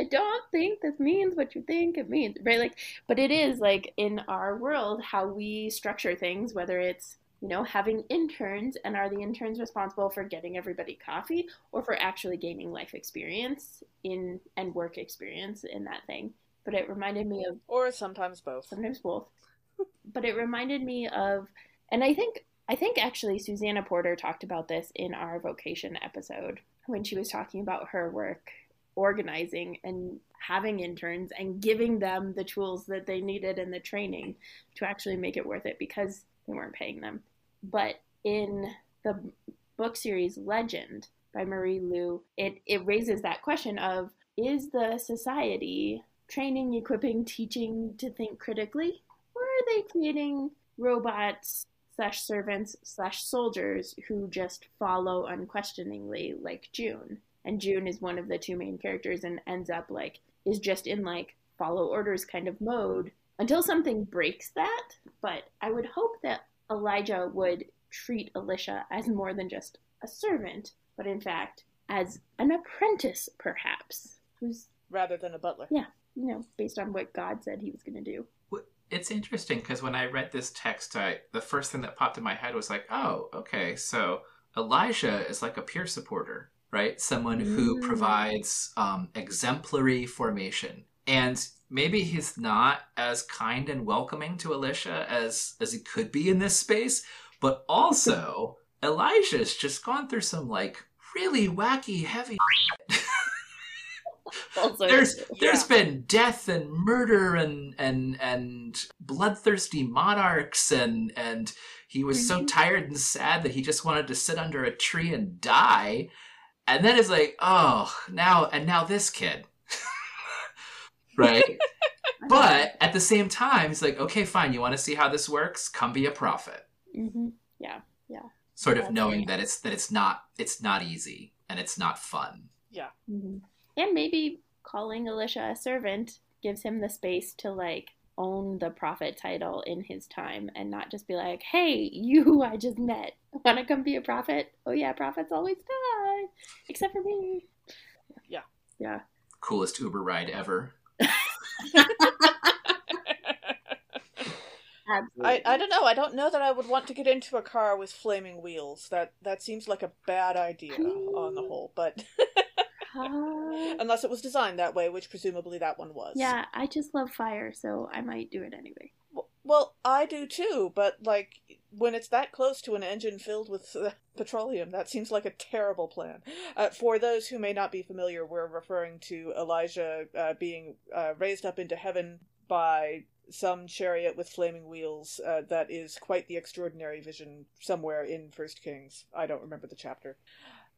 I don't think this means what you think it means, right? Like, but it is like in our world how we structure things, whether it's you know, having interns, and are the interns responsible for getting everybody coffee or for actually gaining life experience in and work experience in that thing? But it reminded me of Or sometimes both. sometimes both. but it reminded me of, and I think I think actually Susanna Porter talked about this in our vocation episode when she was talking about her work organizing and having interns and giving them the tools that they needed and the training to actually make it worth it because they weren't paying them. But in the book series Legend by Marie Lu, it, it raises that question of is the society training, equipping, teaching to think critically? Or are they creating robots slash servants slash soldiers who just follow unquestioningly like June? And June is one of the two main characters and ends up like is just in like follow orders kind of mode until something breaks that. But I would hope that Elijah would treat Elisha as more than just a servant, but in fact as an apprentice, perhaps, who's, Rather than a butler. Yeah. you know, based on what God said he was going to do. It's interesting because when I read this text, I the first thing that popped in my head was like, oh, okay, so Elijah is like a peer supporter, right? Someone who Mm. provides um, exemplary formation, and maybe he's not as kind and welcoming to Elisha as as he could be in this space, but also Elijah's just gone through some like really wacky, heavy Also, there's true. there's been death and murder and and and bloodthirsty monarchs and and he was so Mhm. tired and sad that he just wanted to sit under a tree and die and then it's like oh now and now this kid right but at the same time he's like okay fine you want to see how this works come be a prophet hmm Yeah, yeah. sort of knowing right. that it's that it's not it's not easy and it's not fun Yeah. hmm And maybe calling Elisha a servant gives him the space to like own the prophet title in his time and not just be like, hey, you I just met. Want to come be a prophet? Oh, yeah, prophets always die, except for me. Yeah. Yeah. coolest uber ride ever Absolutely. I, I don't know. I don't know that I would want to get into a car with flaming wheels. That that seems like a bad idea on the whole. But unless it was designed that way, which presumably that one was. yeah, I just love fire, so I might do it anyway. Well, I do too. But like when it's that close to an engine filled with uh, petroleum, that seems like a terrible plan. Uh, for those who may not be familiar, we're referring to Elijah uh, being uh, raised up into heaven by some chariot with flaming wheels. Uh, that is quite the extraordinary vision somewhere in First Kings. I don't remember the chapter.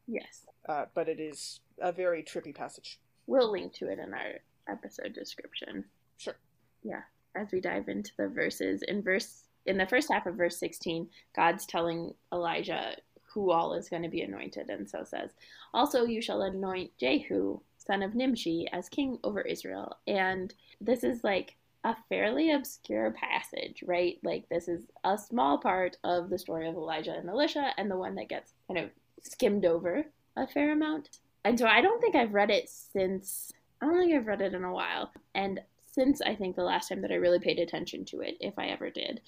Yes. Uh, but it is a very trippy passage. We'll link to it in our episode description. Sure. Yeah. As we dive into the verses, in verse in the first half of verse 16, God's telling Elijah who all is going to be anointed, and so says, Also you shall anoint Jehu, son of Nimshi, as king over Israel. And this is like a fairly obscure passage, right? Like this is a small part of the story of Elijah and Elisha, and the one that gets kind of skimmed over a fair amount. And so I don't think I've read it since I don't think I've read it in a while. And since I think the last time that I really paid attention to it, if I ever did,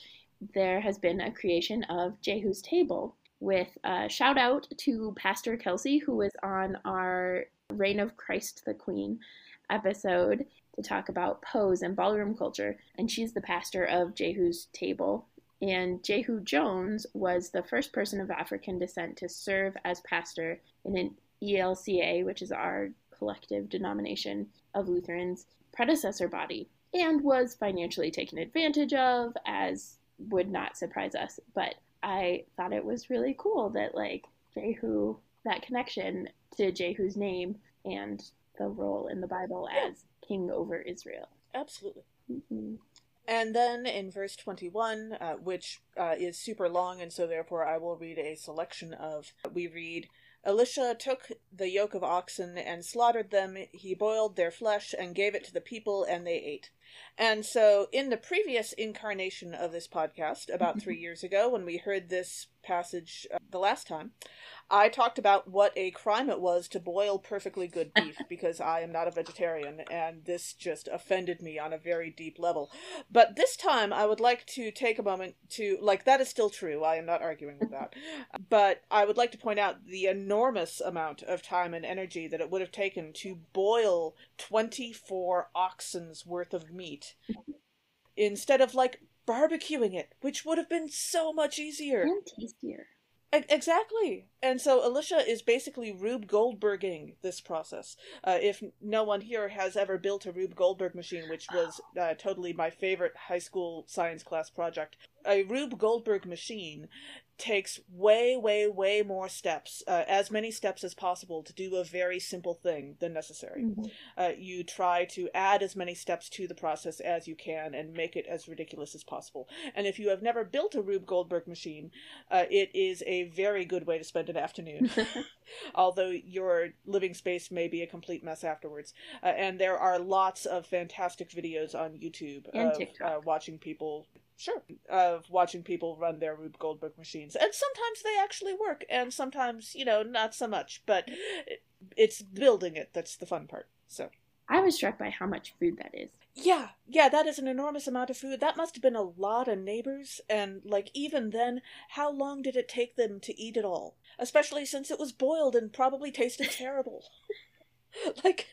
there has been a creation of Jehu's Table with a shout out to Pastor Kelsey, who was on our Reign of Christ the Queen episode to talk about pose and ballroom culture. And she's the pastor of Jehu's Table. And Jehu Jones was the first person of African descent to serve as pastor in an ELCA, which is our collective denomination of Lutherans, predecessor body, and was financially taken advantage of, as would not surprise us. But I thought it was really cool that, like, Jehu, that connection to Jehu's name and the role in the Bible as king over Israel. Absolutely. Mm-hmm. And then in verse 21, uh, which uh, is super long, and so therefore I will read a selection of, we read, Elisha took the yoke of oxen and slaughtered them. He boiled their flesh and gave it to the people, and they ate. And so, in the previous incarnation of this podcast, about three years ago, when we heard this passage uh, the last time, I talked about what a crime it was to boil perfectly good beef because I am not a vegetarian and this just offended me on a very deep level. But this time I would like to take a moment to, like, that is still true. I am not arguing with that. but I would like to point out the enormous amount of time and energy that it would have taken to boil 24 oxen's worth of meat instead of, like, barbecuing it, which would have been so much easier and tastier. Exactly. And so Elisha is basically Rube Goldberging this process. Uh, if no one here has ever built a Rube Goldberg machine, which was uh, totally my favorite high school science class project, a Rube Goldberg machine takes way, way, way more steps, uh, as many steps as possible to do a very simple thing than necessary. Mm-hmm. Uh, you try to add as many steps to the process as you can and make it as ridiculous as possible. And if you have never built a Rube Goldberg machine, uh, it is a very good way to spend an afternoon. Although your living space may be a complete mess afterwards. Uh, and there are lots of fantastic videos on YouTube And of uh, watching people Sure. Of watching people run their Rube Goldberg machines. And sometimes they actually work, and sometimes, you know, not so much. But it's building it that's the fun part. So. I was struck by how much food that is. Yeah, yeah, that is an enormous amount of food. That must have been a lot of neighbors, and, like, even then, how long did it take them to eat it all? Especially since it was boiled and probably tasted terrible. like,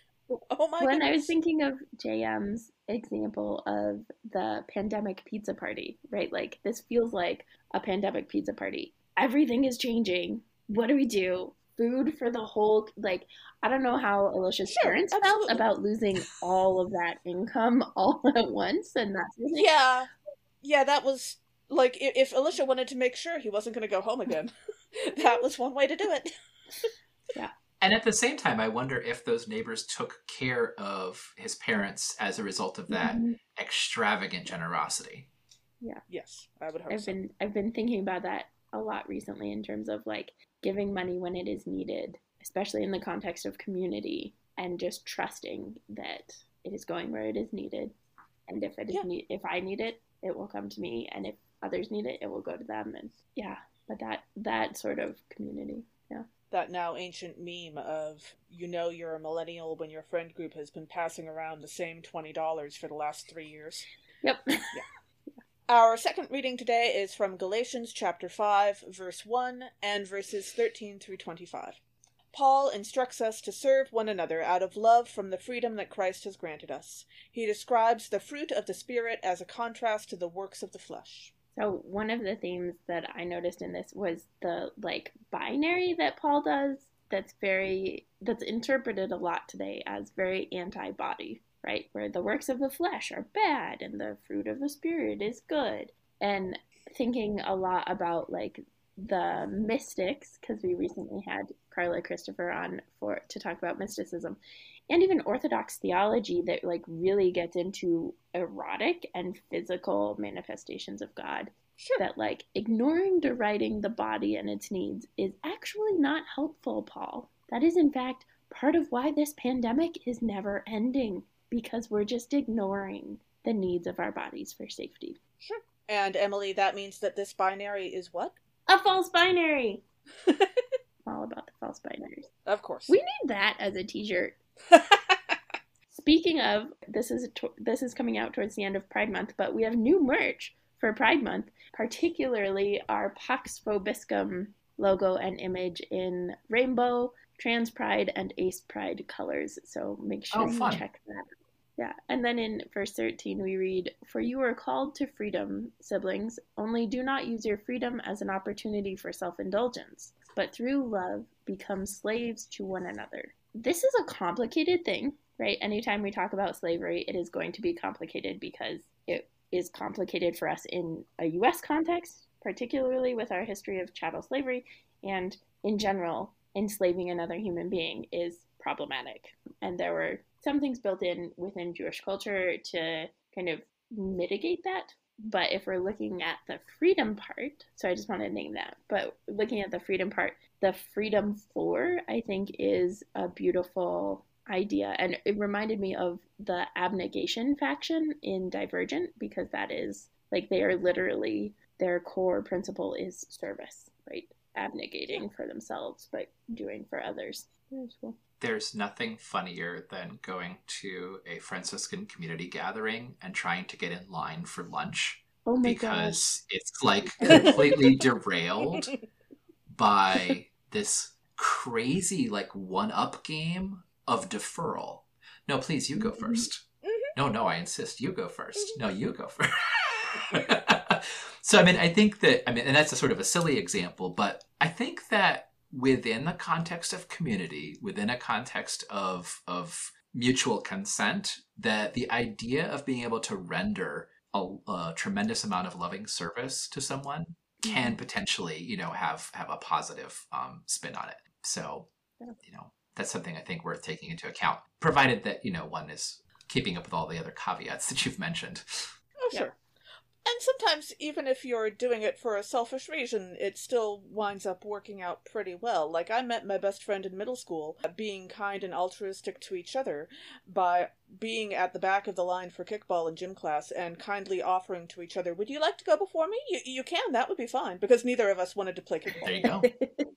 oh my when goodness. I was thinking of JM's example of the pandemic pizza party, right? Like this feels like a pandemic pizza party. Everything is changing. What do we do? Food for the whole like I don't know how Elisha's Sure, parents absolutely. felt about losing all of that income all at once and that's Yeah, yeah, that was like if Elisha wanted to make sure he wasn't going to go home again, that was one way to do it. And at the same time, I wonder if those neighbors took care of his parents as a result of that Mhm. extravagant generosity. Yeah. Yes, I would hope I've so. been I've been thinking about that a lot recently in terms of like giving money when it is needed, especially in the context of community, and just trusting that it is going where it is needed. And if it is Yeah. need, if I need it, it will come to me, and if others need it, it will go to them. And yeah, but that that sort of community, yeah, That now ancient meme of you know you're a millennial when your friend group has been passing around the same twenty dollars for the last three years. yep, Our second reading today is from Galatians chapter 5, verse 1, and verses 13 through 25. Paul instructs us to serve one another out of love from the freedom that Christ has granted us. He describes the fruit of the Spirit as a contrast to the works of the flesh. So one of the themes that I noticed in this was the like binary that Paul does that's very that's interpreted a lot today as very anti-body, right? Where the works of the flesh are bad and the fruit of the spirit is good. And thinking a lot about like the mystics because we recently had Carla Christopher on for to talk about mysticism and even orthodox theology that like really gets into erotic and physical manifestations of God Sure. that like ignoring deriding the body and its needs is actually not helpful, Paul. That is in fact part of why this pandemic is never ending because we're just ignoring the needs of our bodies for safety. Sure. And Emily, that means that this binary is what? A false binary. All about the false binaries. Of course. We need that as a t-shirt. Speaking of, this is to- this is coming out towards the end of Pride Month, but we have new merch for Pride Month, particularly our Pax Vobiscum logo and image in rainbow, trans pride, and ace pride colors. So make sure Oh, you fun. check that. Yeah, and then in verse 13 we read, "For you are called to freedom, siblings, only do not use your freedom as an opportunity for self-indulgence, but through love become slaves to one another." This is a complicated thing, right? Anytime we talk about slavery, it is going to be complicated because it is complicated for us in a US context, particularly with our history of chattel slavery, and in general, enslaving another human being is problematic. And there were some things built in within Jewish culture to kind of mitigate that. But if we're looking at the freedom part, so I just want to name that, but looking at the freedom part, the freedom for, I think, is a beautiful idea. And it reminded me of the abnegation faction in Divergent because that is like they are literally their core principle is service, right? Abnegating for themselves, but doing for others. Cool. There's nothing funnier than going to a Franciscan community gathering and trying to get in line for lunch Oh god. because it's like completely derailed by this crazy like one up game of deferral. No, please, you go Mhm. 1st Mhm. No, no, I insist. You go 1st No, you go first. so, I mean, I think that, I mean, and that's a sort of a silly example, but I think that within the context of community, within a context of, of mutual consent, that the idea of being able to render a, a tremendous amount of loving service to someone can potentially, you know, have have a positive um, spin on it. So, you know, that's something I think worth taking into account, provided that you know one is keeping up with all the other caveats that you've mentioned. Oh, Yeah. sure. And sometimes, even if you're doing it for a selfish reason, it still winds up working out pretty well. Like, I met my best friend in middle school uh, being kind and altruistic to each other by being at the back of the line for kickball in gym class and kindly offering to each other, Would you like to go before me? You, you can, that would be fine. Because neither of us wanted to play kickball. There you go.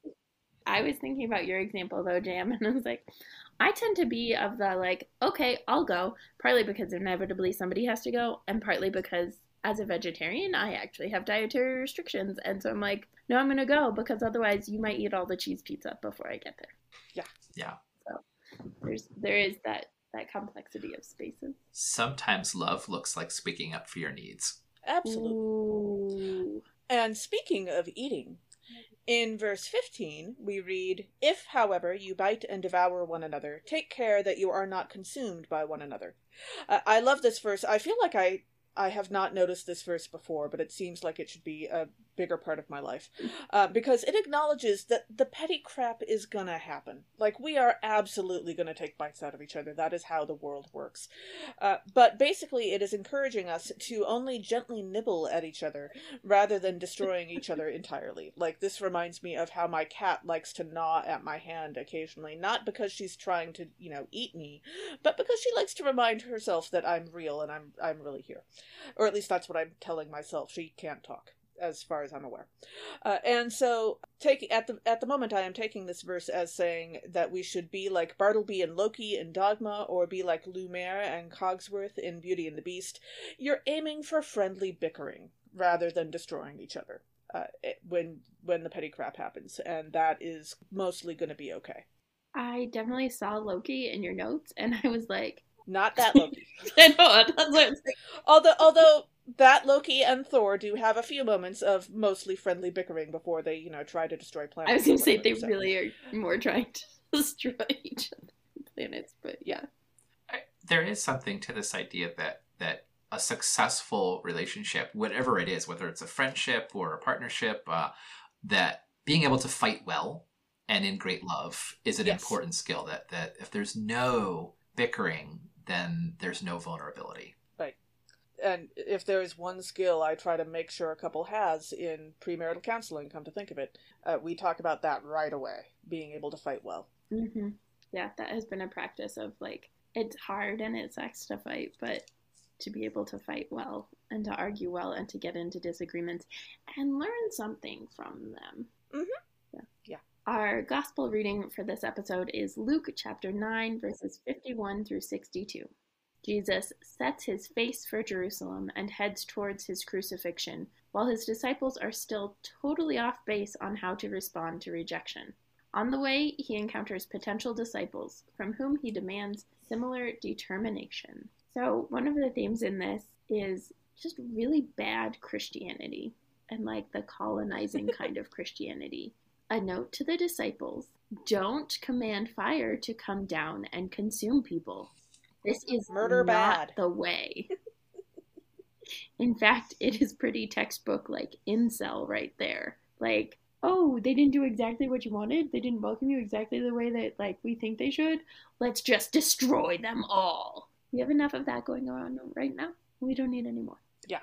I was thinking about your example though, Jam, and I was like, I tend to be of the like, okay, I'll go, partly because inevitably somebody has to go, and partly because as a vegetarian, I actually have dietary restrictions, and so I'm like, no, I'm gonna go because otherwise you might eat all the cheese pizza before I get there. Yeah. Yeah. So there's there is that that complexity of spaces. Sometimes love looks like speaking up for your needs. Absolutely. Ooh. And speaking of eating, in verse 15, we read, If, however, you bite and devour one another, take care that you are not consumed by one another. Uh, I love this verse. I feel like I, I have not noticed this verse before, but it seems like it should be a bigger part of my life. Uh, because it acknowledges that the petty crap is gonna happen. Like, we are absolutely gonna take bites out of each other. That is how the world works. Uh, but basically, it is encouraging us to only gently nibble at each other rather than destroying each other entirely. Like this reminds me of how my cat likes to gnaw at my hand occasionally, not because she's trying to, you know, eat me, but because she likes to remind herself that I'm real and I'm I'm really here. Or at least that's what I'm telling myself. She can't talk as far as I'm aware. Uh, and so take at the at the moment I am taking this verse as saying that we should be like Bartleby and Loki in Dogma or be like Lumiere and Cogsworth in Beauty and the Beast you're aiming for friendly bickering rather than destroying each other uh, when when the petty crap happens, and that is mostly going to be okay. I definitely saw Loki in your notes, and I was like, Not that Loki. I know that's what I'm saying. although although that Loki and Thor do have a few moments of mostly friendly bickering before they, you know, try to destroy planets. I was going to say they so. really are more trying to destroy each other planets, but yeah. I, there is something to this idea that that a successful relationship, whatever it is, whether it's a friendship or a partnership, uh, that being able to fight well and in great love is an Yes. important skill. That that if there's no bickering, then there's no vulnerability. And if there's one skill I try to make sure a couple has in premarital counseling, come to think of it, uh, we talk about that right away, being able to fight well. hmm Yeah, that has been a practice of like, it's hard and it sucks to fight, but to be able to fight well and to argue well and to get into disagreements and learn something from them. Mhm. Yeah. Yeah. Our gospel reading for this episode is Luke chapter 9, verses 51 through 62. Jesus sets his face for Jerusalem and heads towards his crucifixion, while his disciples are still totally off base on how to respond to rejection. On the way, he encounters potential disciples from whom he demands similar determination. So, one of the themes in this is just really bad Christianity and like the colonizing kind of Christianity. A note to the disciples don't command fire to come down and consume people. This is Murder not bad. the way. In fact, it is pretty textbook like incel right there. Like, oh, they didn't do exactly what you wanted. They didn't welcome you exactly the way that like we think they should. Let's just destroy them all. We have enough of that going on right now. We don't need any more. Yeah.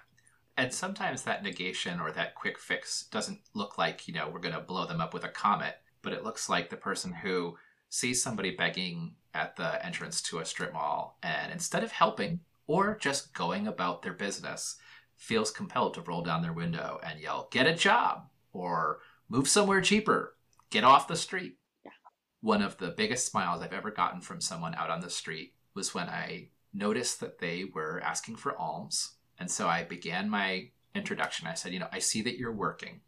And sometimes that negation or that quick fix doesn't look like, you know, we're going to blow them up with a comet, but it looks like the person who sees somebody begging at the entrance to a strip mall and instead of helping or just going about their business, feels compelled to roll down their window and yell, Get a job! or Move somewhere cheaper! Get off the street! Yeah. One of the biggest smiles I've ever gotten from someone out on the street was when I noticed that they were asking for alms. And so I began my introduction. I said, You know, I see that you're working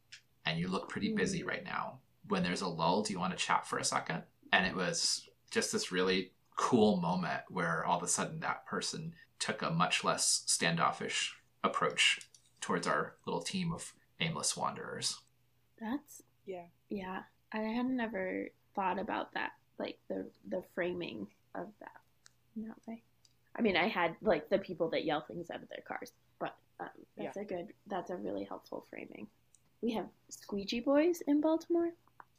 and you look pretty busy mm. right now. When there's a lull, do you want to chat for a second? And it was just this really cool moment where all of a sudden that person took a much less standoffish approach towards our little team of aimless wanderers. That's Yeah. yeah. I had never thought about that, like the the framing of that in that way. I mean, I had like the people that yell things out of their cars, but um, that's a good. That's a really helpful framing. We have squeegee boys in Baltimore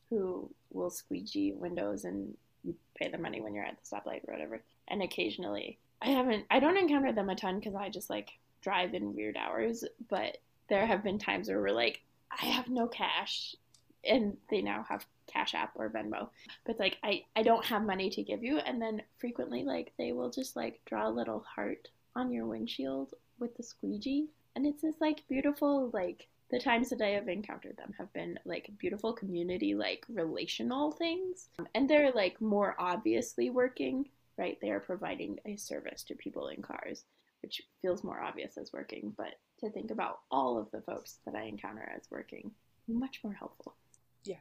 who will squeegee windows and you pay the money when you're at the stoplight or whatever. And occasionally, I haven't. I don't encounter them a ton because I just like drive in weird hours. But there have been times where we're like, I have no cash, and they now have Cash App or Venmo. But like I I don't have money to give you, and then frequently like they will just like draw a little heart on your windshield with the squeegee, and it's this like beautiful like the times that I have encountered them have been like beautiful community like relational things, um, and they're like more obviously working. Right, they are providing a service to people in cars, which feels more obvious as working, but to think about all of the folks that I encounter as working, much more helpful. Yeah.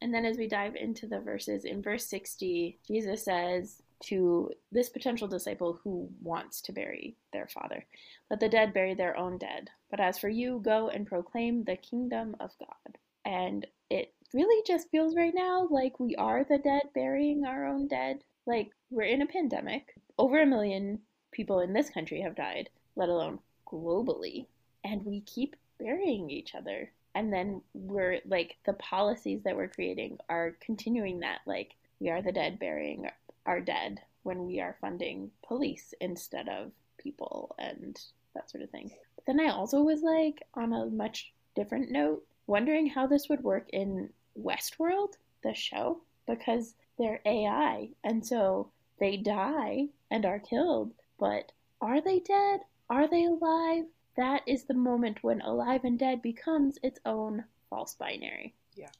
And then as we dive into the verses, in verse 60, Jesus says to this potential disciple who wants to bury their father, Let the dead bury their own dead. But as for you, go and proclaim the kingdom of God. And it really just feels right now like we are the dead burying our own dead. Like we're in a pandemic. Over a million people in this country have died, let alone globally. And we keep burying each other and then we're like the policies that we're creating are continuing that like we are the dead burying our dead when we are funding police instead of people and that sort of thing but then i also was like on a much different note wondering how this would work in westworld the show because they're ai and so they die and are killed but are they dead are they alive that is the moment when alive and dead becomes its own false binary. Yeah.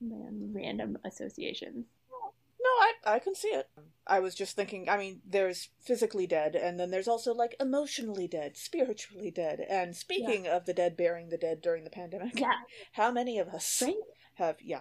Man, random associations. I I can see it. I was just thinking. I mean, there's physically dead, and then there's also like emotionally dead, spiritually dead. And speaking of the dead burying the dead during the pandemic, Yeah. how many of us Right? have? Yeah.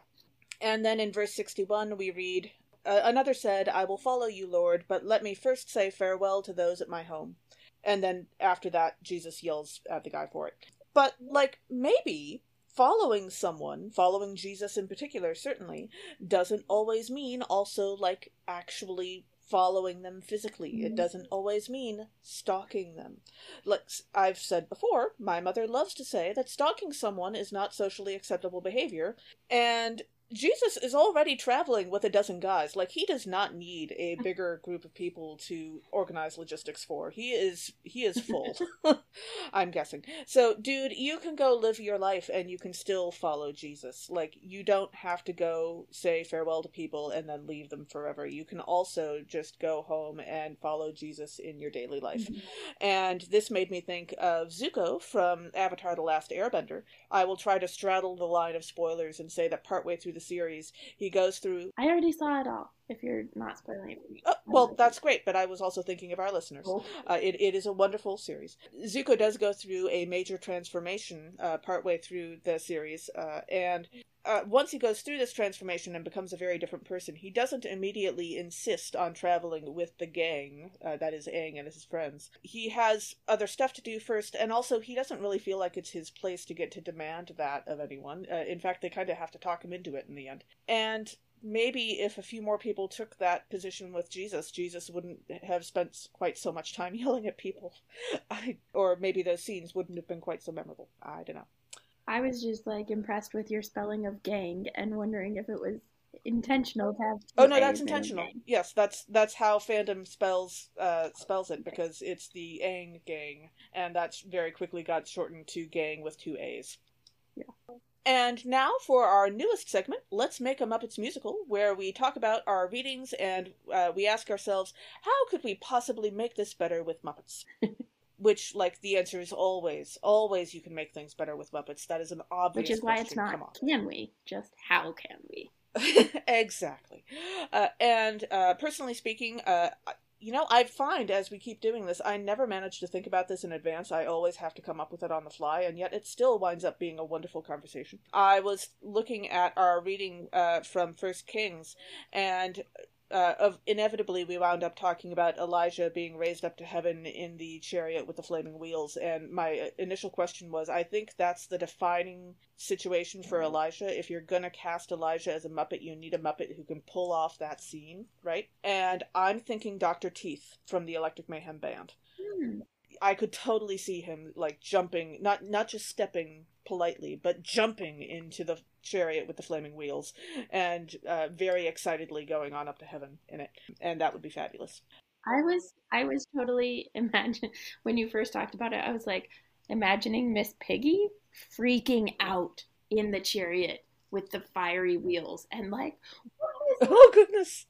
And then in verse sixty-one, we read. Another said, I will follow you, Lord, but let me first say farewell to those at my home. And then after that, Jesus yells at the guy for it. But, like, maybe following someone, following Jesus in particular, certainly, doesn't always mean also, like, actually following them physically. It Mhm. doesn't always mean stalking them. Like I've said before, my mother loves to say that stalking someone is not socially acceptable behavior, and Jesus is already traveling with a dozen guys. Like he does not need a bigger group of people to organize logistics for. He is he is full. I'm guessing. So, dude, you can go live your life and you can still follow Jesus. Like you don't have to go say farewell to people and then leave them forever. You can also just go home and follow Jesus in your daily life. Mm-hmm. And this made me think of Zuko from Avatar The Last Airbender. I will try to straddle the line of spoilers and say that partway through the series, he goes through. I already saw it all. If you're not spoiling it for me. Oh, well, that's great, but I was also thinking of our listeners. Cool. Uh, it, it is a wonderful series. Zuko does go through a major transformation uh, partway through the series, uh, and uh, once he goes through this transformation and becomes a very different person, he doesn't immediately insist on traveling with the gang, uh, that is Aang and his friends. He has other stuff to do first, and also he doesn't really feel like it's his place to get to demand that of anyone. Uh, in fact, they kind of have to talk him into it in the end. And maybe if a few more people took that position with Jesus, Jesus wouldn't have spent quite so much time yelling at people. I, or maybe those scenes wouldn't have been quite so memorable. I don't know. I was just like impressed with your spelling of Gaang and wondering if it was intentional to have. two Oh no, that's intentional. Yes, that's that's how fandom spells uh spells it because it's the Aang gang, and that's very quickly got shortened to Gaang with two A's. Yeah. And now for our newest segment, let's make a Muppets musical, where we talk about our readings and uh, we ask ourselves, how could we possibly make this better with Muppets? Which, like, the answer is always, always you can make things better with Muppets. That is an obvious Which is why it's question. not Come on. can we, just how can we? exactly. Uh, and uh, personally speaking, uh, you know, I find as we keep doing this, I never manage to think about this in advance. I always have to come up with it on the fly, and yet it still winds up being a wonderful conversation. I was looking at our reading uh, from First Kings, and uh, of inevitably we wound up talking about Elijah being raised up to heaven in the chariot with the flaming wheels. And my initial question was, I think that's the defining situation for Elijah. If you're gonna cast Elijah as a Muppet, you need a Muppet who can pull off that scene, right? And I'm thinking Dr. Teeth from the Electric Mayhem Band. Hmm. I could totally see him like jumping, not not just stepping politely, but jumping into the chariot with the flaming wheels, and uh, very excitedly going on up to heaven in it, and that would be fabulous. I was I was totally imagine when you first talked about it. I was like imagining Miss Piggy freaking out in the chariot with the fiery wheels and like, what is Oh goodness.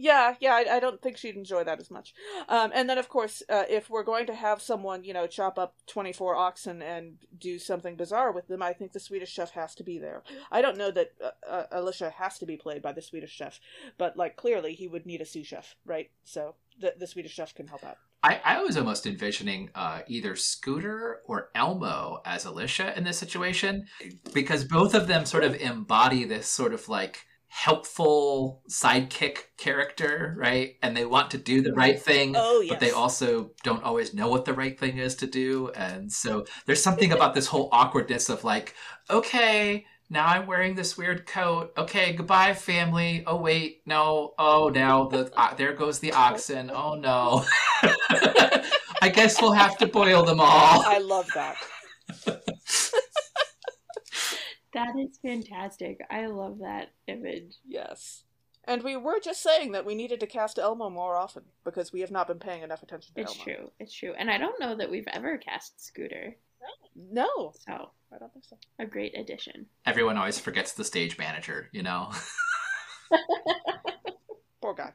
Yeah, yeah, I, I don't think she'd enjoy that as much. Um, and then, of course, uh, if we're going to have someone, you know, chop up 24 oxen and do something bizarre with them, I think the Swedish chef has to be there. I don't know that uh, uh, Elisha has to be played by the Swedish chef, but, like, clearly he would need a sous chef, right? So the, the Swedish chef can help out. I, I was almost envisioning uh, either Scooter or Elmo as Elisha in this situation because both of them sort of embody this sort of like helpful sidekick character, right? And they want to do the right thing, Oh, yes. but they also don't always know what the right thing is to do. And so there's something about this whole awkwardness of like, okay, now I'm wearing this weird coat. Okay, goodbye, family. Oh wait, no. Oh, now the uh, there goes the oxen. Oh no. I guess we'll have to boil them all. I love that. that is fantastic. I love that image. Yes. And we were just saying that we needed to cast Elmo more often because we have not been paying enough attention to It's Elmo. true. It's true. And I don't know that we've ever cast Scooter. No, So, I don't think so. a great addition. Everyone always forgets the stage manager, you know. Poor guy.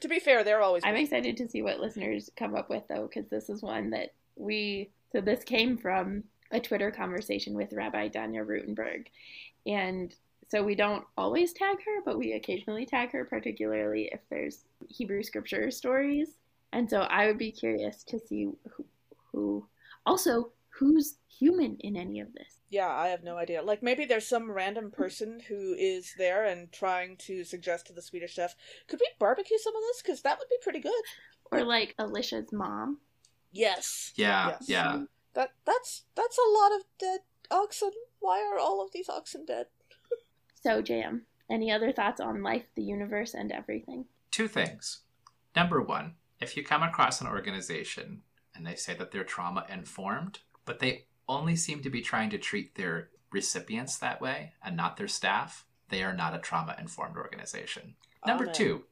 to be fair, they're always. I'm excited to see what listeners come up with though, because this is one that we. So this came from a Twitter conversation with Rabbi Danya Ruttenberg, and so we don't always tag her, but we occasionally tag her, particularly if there's Hebrew scripture stories. And so I would be curious to see who, who also who's human in any of this. Yeah, I have no idea. Like maybe there's some random person who is there and trying to suggest to the Swedish chef, could we barbecue some of this? Because that would be pretty good. Or like Elisha's mom. Yes. Yeah, Yes. yeah. That that's that's a lot of dead oxen. Why are all of these oxen dead? So, JM, any other thoughts on life, the universe, and everything? Two things. Number one, if you come across an organization and they say that they're trauma informed, but they only seem to be trying to treat their recipients that way and not their staff, they are not a trauma informed organization. Number Amen. two,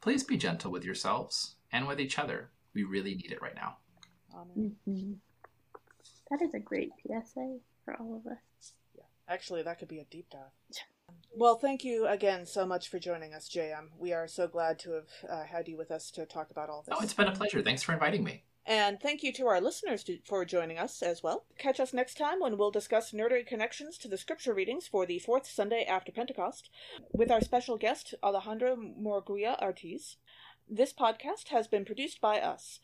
please be gentle with yourselves and with each other. We really need it right now. Amen. hmm That is a great PSA for all of us. Yeah. Actually, that could be a deep dive. Well, thank you again so much for joining us, JM. We are so glad to have uh, had you with us to talk about all this. Oh, it's been a pleasure. Thanks for inviting me. And thank you to our listeners to, for joining us as well. Catch us next time when we'll discuss nerdery connections to the scripture readings for the fourth Sunday after Pentecost with our special guest, Alejandro Morguia Ortiz. This podcast has been produced by us,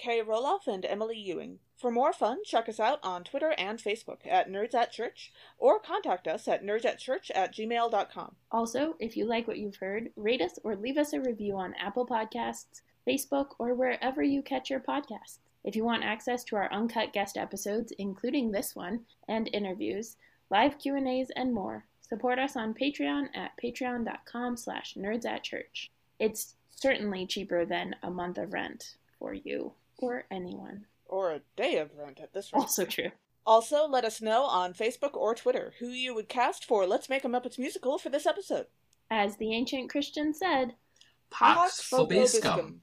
Kay Roloff and Emily Ewing. For more fun, check us out on Twitter and Facebook at Nerds at Church or contact us at nerdsatchurch at gmail.com. Also, if you like what you've heard, rate us or leave us a review on Apple Podcasts, Facebook, or wherever you catch your podcasts. If you want access to our uncut guest episodes, including this one, and interviews, live Q&As, and more, support us on Patreon at patreon.com slash nerdsatchurch. It's certainly cheaper than a month of rent for you or anyone. Or a day of rent at this rate. Also true. Also, let us know on Facebook or Twitter who you would cast for Let's Make a Muppets Musical for this episode. As the ancient Christian said, Pax vobiscum.